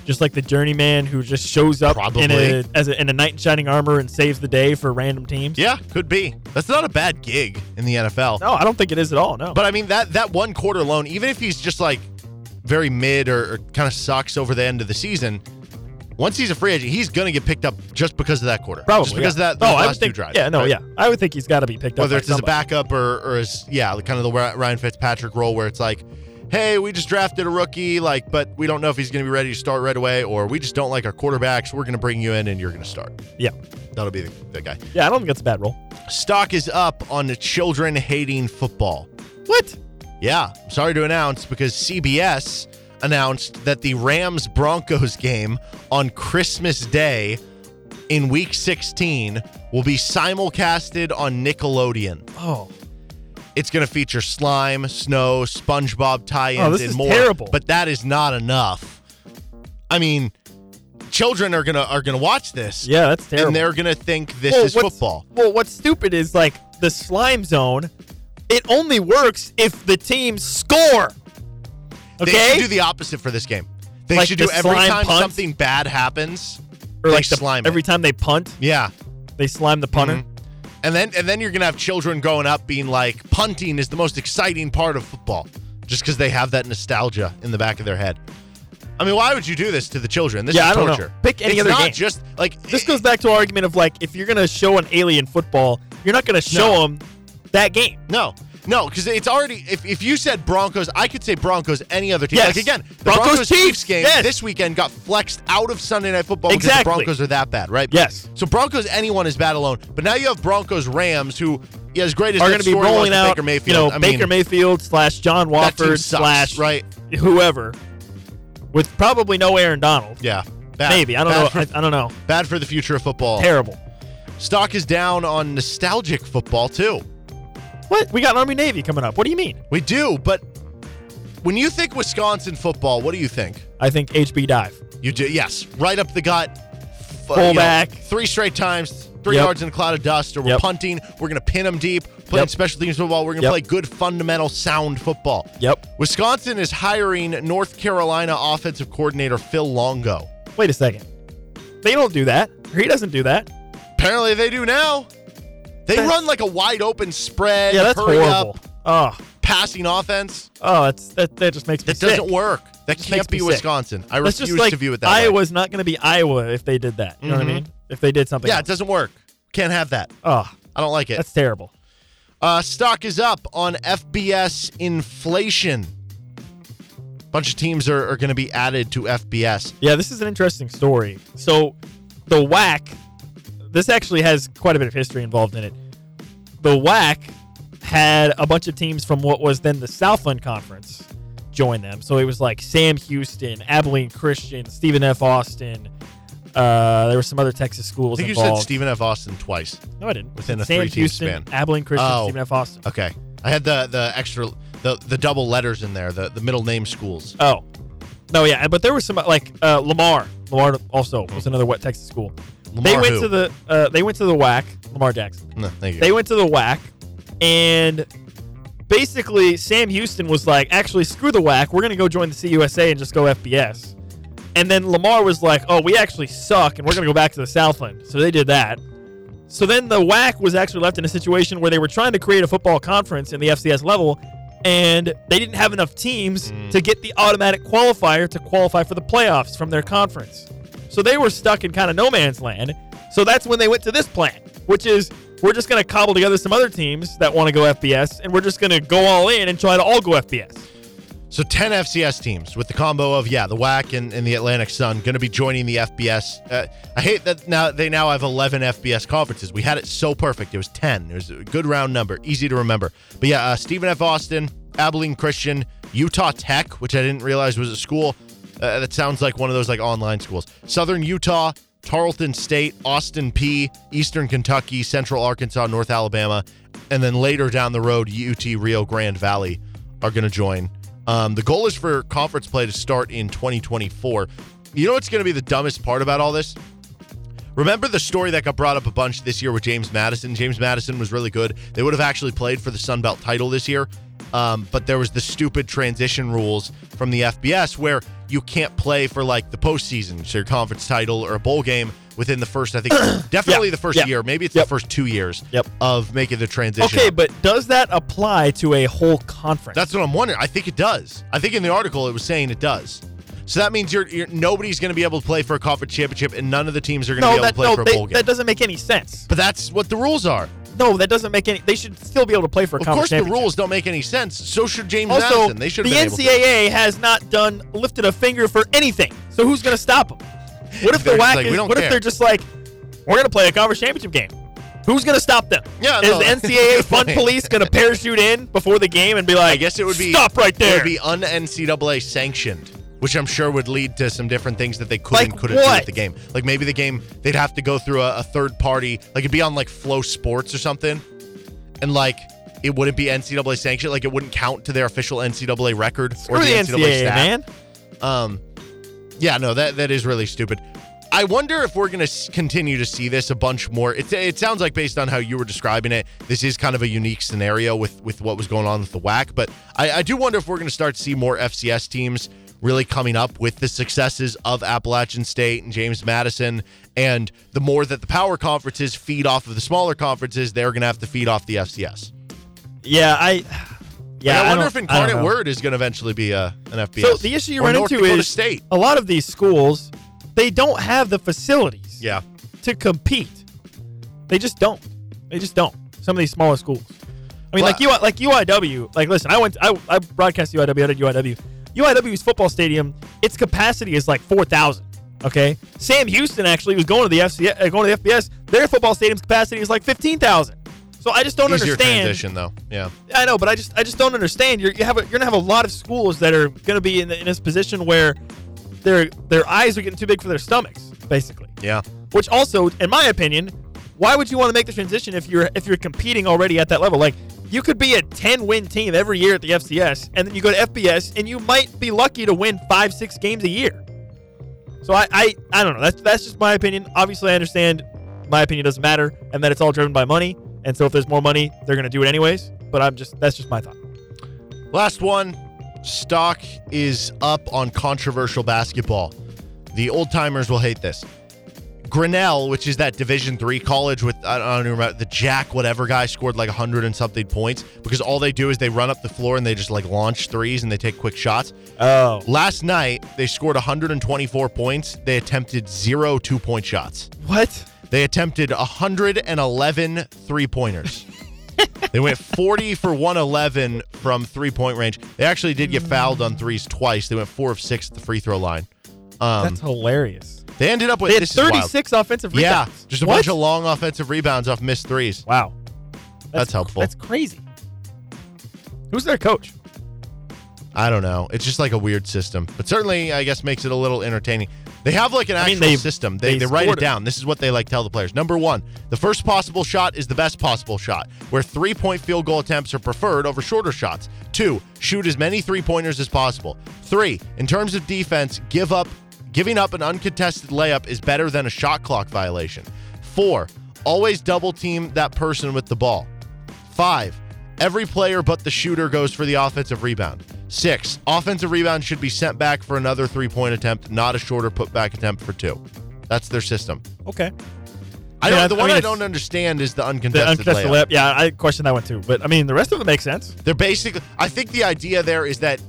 Just like the journeyman who just shows up in a as a, in a knight in shining armor and saves the day for random teams. yeah, could be. That's not a bad gig in the NFL. No, I don't think it is at all. No. But I mean that that one quarter loan, even if he's just like very mid or, or kind of sucks over the end of the season, once he's a free agent, he's gonna get picked up just because of that quarter. Probably just because yeah. of that Oh, I last think, two drives. Yeah, no, right? yeah. I would think he's got to be picked up. Whether it's as a backup or or as yeah, kind of the Ryan Fitzpatrick role where it's like, hey, we just drafted a rookie, like, but we don't know if he's gonna be ready to start right away, or we just don't like our quarterbacks. We're gonna bring you in and you're gonna start. Yeah, That'll be the, the guy. yeah. I don't think that's a bad role. Stock is up on the children hating football. What? Yeah, I'm sorry to announce because CBS announced that the Rams Broncos game on Christmas Day in week 16 will be simulcasted on Nickelodeon. Oh, It's going to feature slime, snow, SpongeBob tie-ins Oh, this and is more. terrible. But that is not enough. I mean, children are going to are to watch this yeah, that's terrible. and they're going to think this Well, is football. Well, what's stupid is like the slime zone. It only works if the teams score. They Okay, should do the opposite for this game. They Like should the do every time something bad happens, or they like the, slime it. every time they punt, Yeah. they slime the punter. Mhm. And then and then you're gonna have children growing up being like, punting is the most exciting part of football, just because they have that nostalgia in the back of their head. I mean, why would you do this to the children? This Yeah, is I don't know. torture. Pick any it's other not game. just like This goes back to our argument of like, if you're gonna show an alien football, you're not gonna show No. them that game. No, no, because it's already. If, if you said Broncos, I could say Broncos any other team. Yes. Like again, the Broncos Broncos, Chiefs, game yes. this weekend got flexed out of Sunday Night Football because Exactly. the Broncos are that bad, right? Yes. So Broncos anyone is bad alone, but now you have Broncos Rams who, yeah, as great as Are going to be rolling out, Baker Mayfield. you know, I Baker mean, Mayfield slash John Wolford slash right? whoever, with probably no Aaron Donald. Yeah, bad. Maybe I don't Bad know. For, I, I don't know. bad for the future of football. Terrible. Stock is down on nostalgic football too. What? We got Army Navy coming up. What do you mean? We do, but when you think Wisconsin football, what do you think? I think HB dive. You do, yes, right up the gut. Fullback. three straight times, three Yep. yards in a cloud of dust, or we're Yep. punting. We're going to pin them deep, playing Yep. special teams football. We're going to play good, fundamental, sound football. Yep. Wisconsin is hiring North Carolina offensive coordinator Phil Longo. Wait a second. They don't do that. He doesn't do that. Apparently, they do now. They That's- run like a wide open spread, Yeah, that's hurry horrible. up, Oh, passing offense. oh, that's that. That just makes me That sick. doesn't work. That Just can't be me sick. Wisconsin. I That's refuse just like to view it that way. Iowa's not going to be Iowa if they did that. You know what I Mhm. mean? If they did something. Yeah, it doesn't work. Can't have that. Oh, I don't like it. that's terrible. Uh, stock is up on FBS inflation. A Bunch of teams are, are going to be added to FBS. Yeah, this is an interesting story. So, the WAC, this actually has quite a bit of history involved in it. The WAC had a bunch of teams from what was then the Southland Conference join them. So it was like Sam Houston, Abilene Christian, Stephen F. Austin. Uh, there were some other Texas schools. I think you said Stephen F. Austin twice. no, I didn't. within a Sam three-team Houston, span. Abilene Christian, Oh. Stephen F. Austin. Okay, I had the the extra the the double letters in there, the the middle name schools. Oh, no, yeah, but there was some like uh, Lamar. Lamar also was another wet Texas school. Lamar they went who? to the uh, they went to the WAC. Lamar Jackson. No, thank you. They went to the WAC, and basically Sam Houston was like, "Actually, screw the WAC. We're gonna go join the CUSA and just go FBS." And then Lamar was like, "Oh, we actually suck, and we're gonna go back to the Southland." So they did that. So then the WAC was actually left in a situation where they were trying to create a football conference in the FCS level, and they didn't have enough teams to get the automatic qualifier to qualify for the playoffs from their conference. So they were stuck in kind of no man's land. So that's when they went to this plan, which is we're just going to cobble together some other teams that want to go FBS, and we're just going to go all in and try to all go FBS. So 10 FCS teams with the combo of, yeah, the WAC and, and the Atlantic Sun going to be joining the FBS. Uh, I hate that now they now have 11 FBS conferences. We had it so perfect. It was 10. It was a good round number, easy to remember. But yeah, uh, Stephen F. Austin, Abilene Christian, Utah Tech, which I didn't realize was a school. Uh, that sounds like one of those like online schools. Southern Utah, Tarleton State, Austin Peay, Eastern Kentucky, Central Arkansas, North Alabama, and then later down the road, UT Rio Grande Valley are going to join. Um, the goal is for conference play to start in 2024. You know what's going to be the dumbest part about all this? Remember the story that got brought up a bunch this year with James Madison? James Madison was really good. They would have actually played for the Sun Belt title this year, um, but there was the stupid transition rules from the FBS where you can't play for like the postseason, so your conference title or a bowl game within the first, I think, definitely Yeah, the first yeah. year. Maybe it's Yep. the first two years Yep. of making the transition. Okay, but does that apply to a whole conference? That's what I'm wondering. I think it does. I think in the article it was saying it does. So that means you're, you're nobody's going to be able to play for a conference championship, and none of the teams are going to no, be able that to play no, for a they- bowl game. that doesn't make any sense. but that's what the rules are. No, that doesn't make any. They should still be able to play for a conference. Of conference course, the championship. rules don't make any sense. So should James Also, Madison. They should the have been able to. NCAA has not done lifted a finger for anything. So who's going to stop them? What if the They're just WAC like, is? "We don't What if care." they're just like, we're going to play a conference championship game? Who's going to stop them? Yeah, is no, the NCAA fun police going to parachute in before the game and be like, I guess it would be stop right It there. would be un NCAA sanctioned, which I'm sure would lead to some different things that they could and Like couldn't do what? at the game. Like maybe the game they'd have to go through a, a third party, like it'd be on like FloSports or something, and like it wouldn't be NCAA sanctioned. Like it wouldn't count to their official NCAA record Screw or the the NCAA, staff. man. Um, yeah, no, that that is really stupid. I wonder if we're going to continue to see this a bunch more. It, it sounds like based on how you were describing it, this is kind of a unique scenario with with what was going on with the WAC. But I, I do wonder if we're going to start to see more FCS teams really coming up with the successes of Appalachian State and James Madison. And the more that the power conferences feed off of the smaller conferences, they're going to have to feed off the FCS. Yeah, I. Yeah, Like, I wonder don't- if Incarnate. Word is going to eventually be a, an FBS. So the issue you run North into Dakota is State. a lot of these schools they don't have the facilities Yeah. to compete. They just don't. They just don't. Some of these smaller schools. I mean, Well- like UI, like UIW. Like, listen, I went. I, I broadcast UIW. I did UIW. UIW's football stadium. Its capacity is like four thousand. Okay. Sam Houston actually was going to the FC, uh, going to the FBS. Their football stadium's capacity is like fifteen thousand. So I just don't Easier understand. transition, though. Yeah. I know, but I just I just don't understand. You're you have a, you're gonna have a lot of schools that are gonna be in, in this position where their their eyes are getting too big for their stomachs, basically. Yeah. Which also, in my opinion, why would you want to make the transition if you're if you're competing already at that level? Like you could be a 10 win team every year at the FCS, and then you go to FBS, and you might be lucky to win five six games a year. So I I, I don't know. That's that's just my opinion. Obviously, I understand my opinion doesn't matter, and that it's all driven by money. And so if there's more money, they're gonna do it anyways. But I'm just that's just my thought. Last one. Stock is up on controversial basketball. The old timers will hate this. Grinnell, which is that Division three college with I don't even remember the Jack whatever guy scored like hundred and something points because all they do is they run up the floor and they just like launch threes and they take quick shots. Oh, Last night they scored 124 points. They attempted zero two point shots. what? They attempted 111 three pointers. they went 40 for 111 from three point range. They actually did get fouled on threes twice. They went four of six at the free throw line. Um, That's hilarious. They ended up with They had this 36 offensive rebounds. Yeah, just a What? bunch of long offensive rebounds off missed threes. Wow. That's helpful. That's crazy. Who's their coach? I don't know. It's just like a weird system, but certainly I guess makes it a little entertaining. They have like an I mean, actual system. They, they they, write it. down. This is what they like tell the players. Number one, the first possible shot is the best possible shot, where three point field goal attempts are preferred over shorter shots. Two, shoot as many three pointers as possible. Three, in terms of defense, give up giving up an uncontested layup is better than a shot clock violation. Four, always double team that person with the ball. Five, every player but the shooter goes for the offensive rebound. Six, offensive rebound should be sent back for another three point attempt, not a shorter putback attempt for two. That's their system. Okay. I Yeah, don't, the I one mean, I, don't understand is the uncontested, The uncontested layup. layup. Yeah, I questioned that one too. But I mean, the rest of it makes sense. They're basically. I think the idea there is that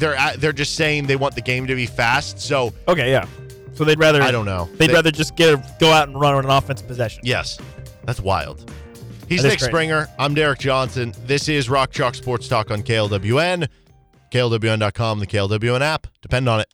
they're at, they're just saying they want the game to be fast. So Okay, yeah. So they'd rather I don't know. They'd They- rather just get a, go out and run on an offensive possession. Yes, that's wild. He's That is Nick. Springer. I'm Derek Johnson. This is Rock Chalk Sports Talk on KLWN. KLWN.com, the KLWN app. Depend on it.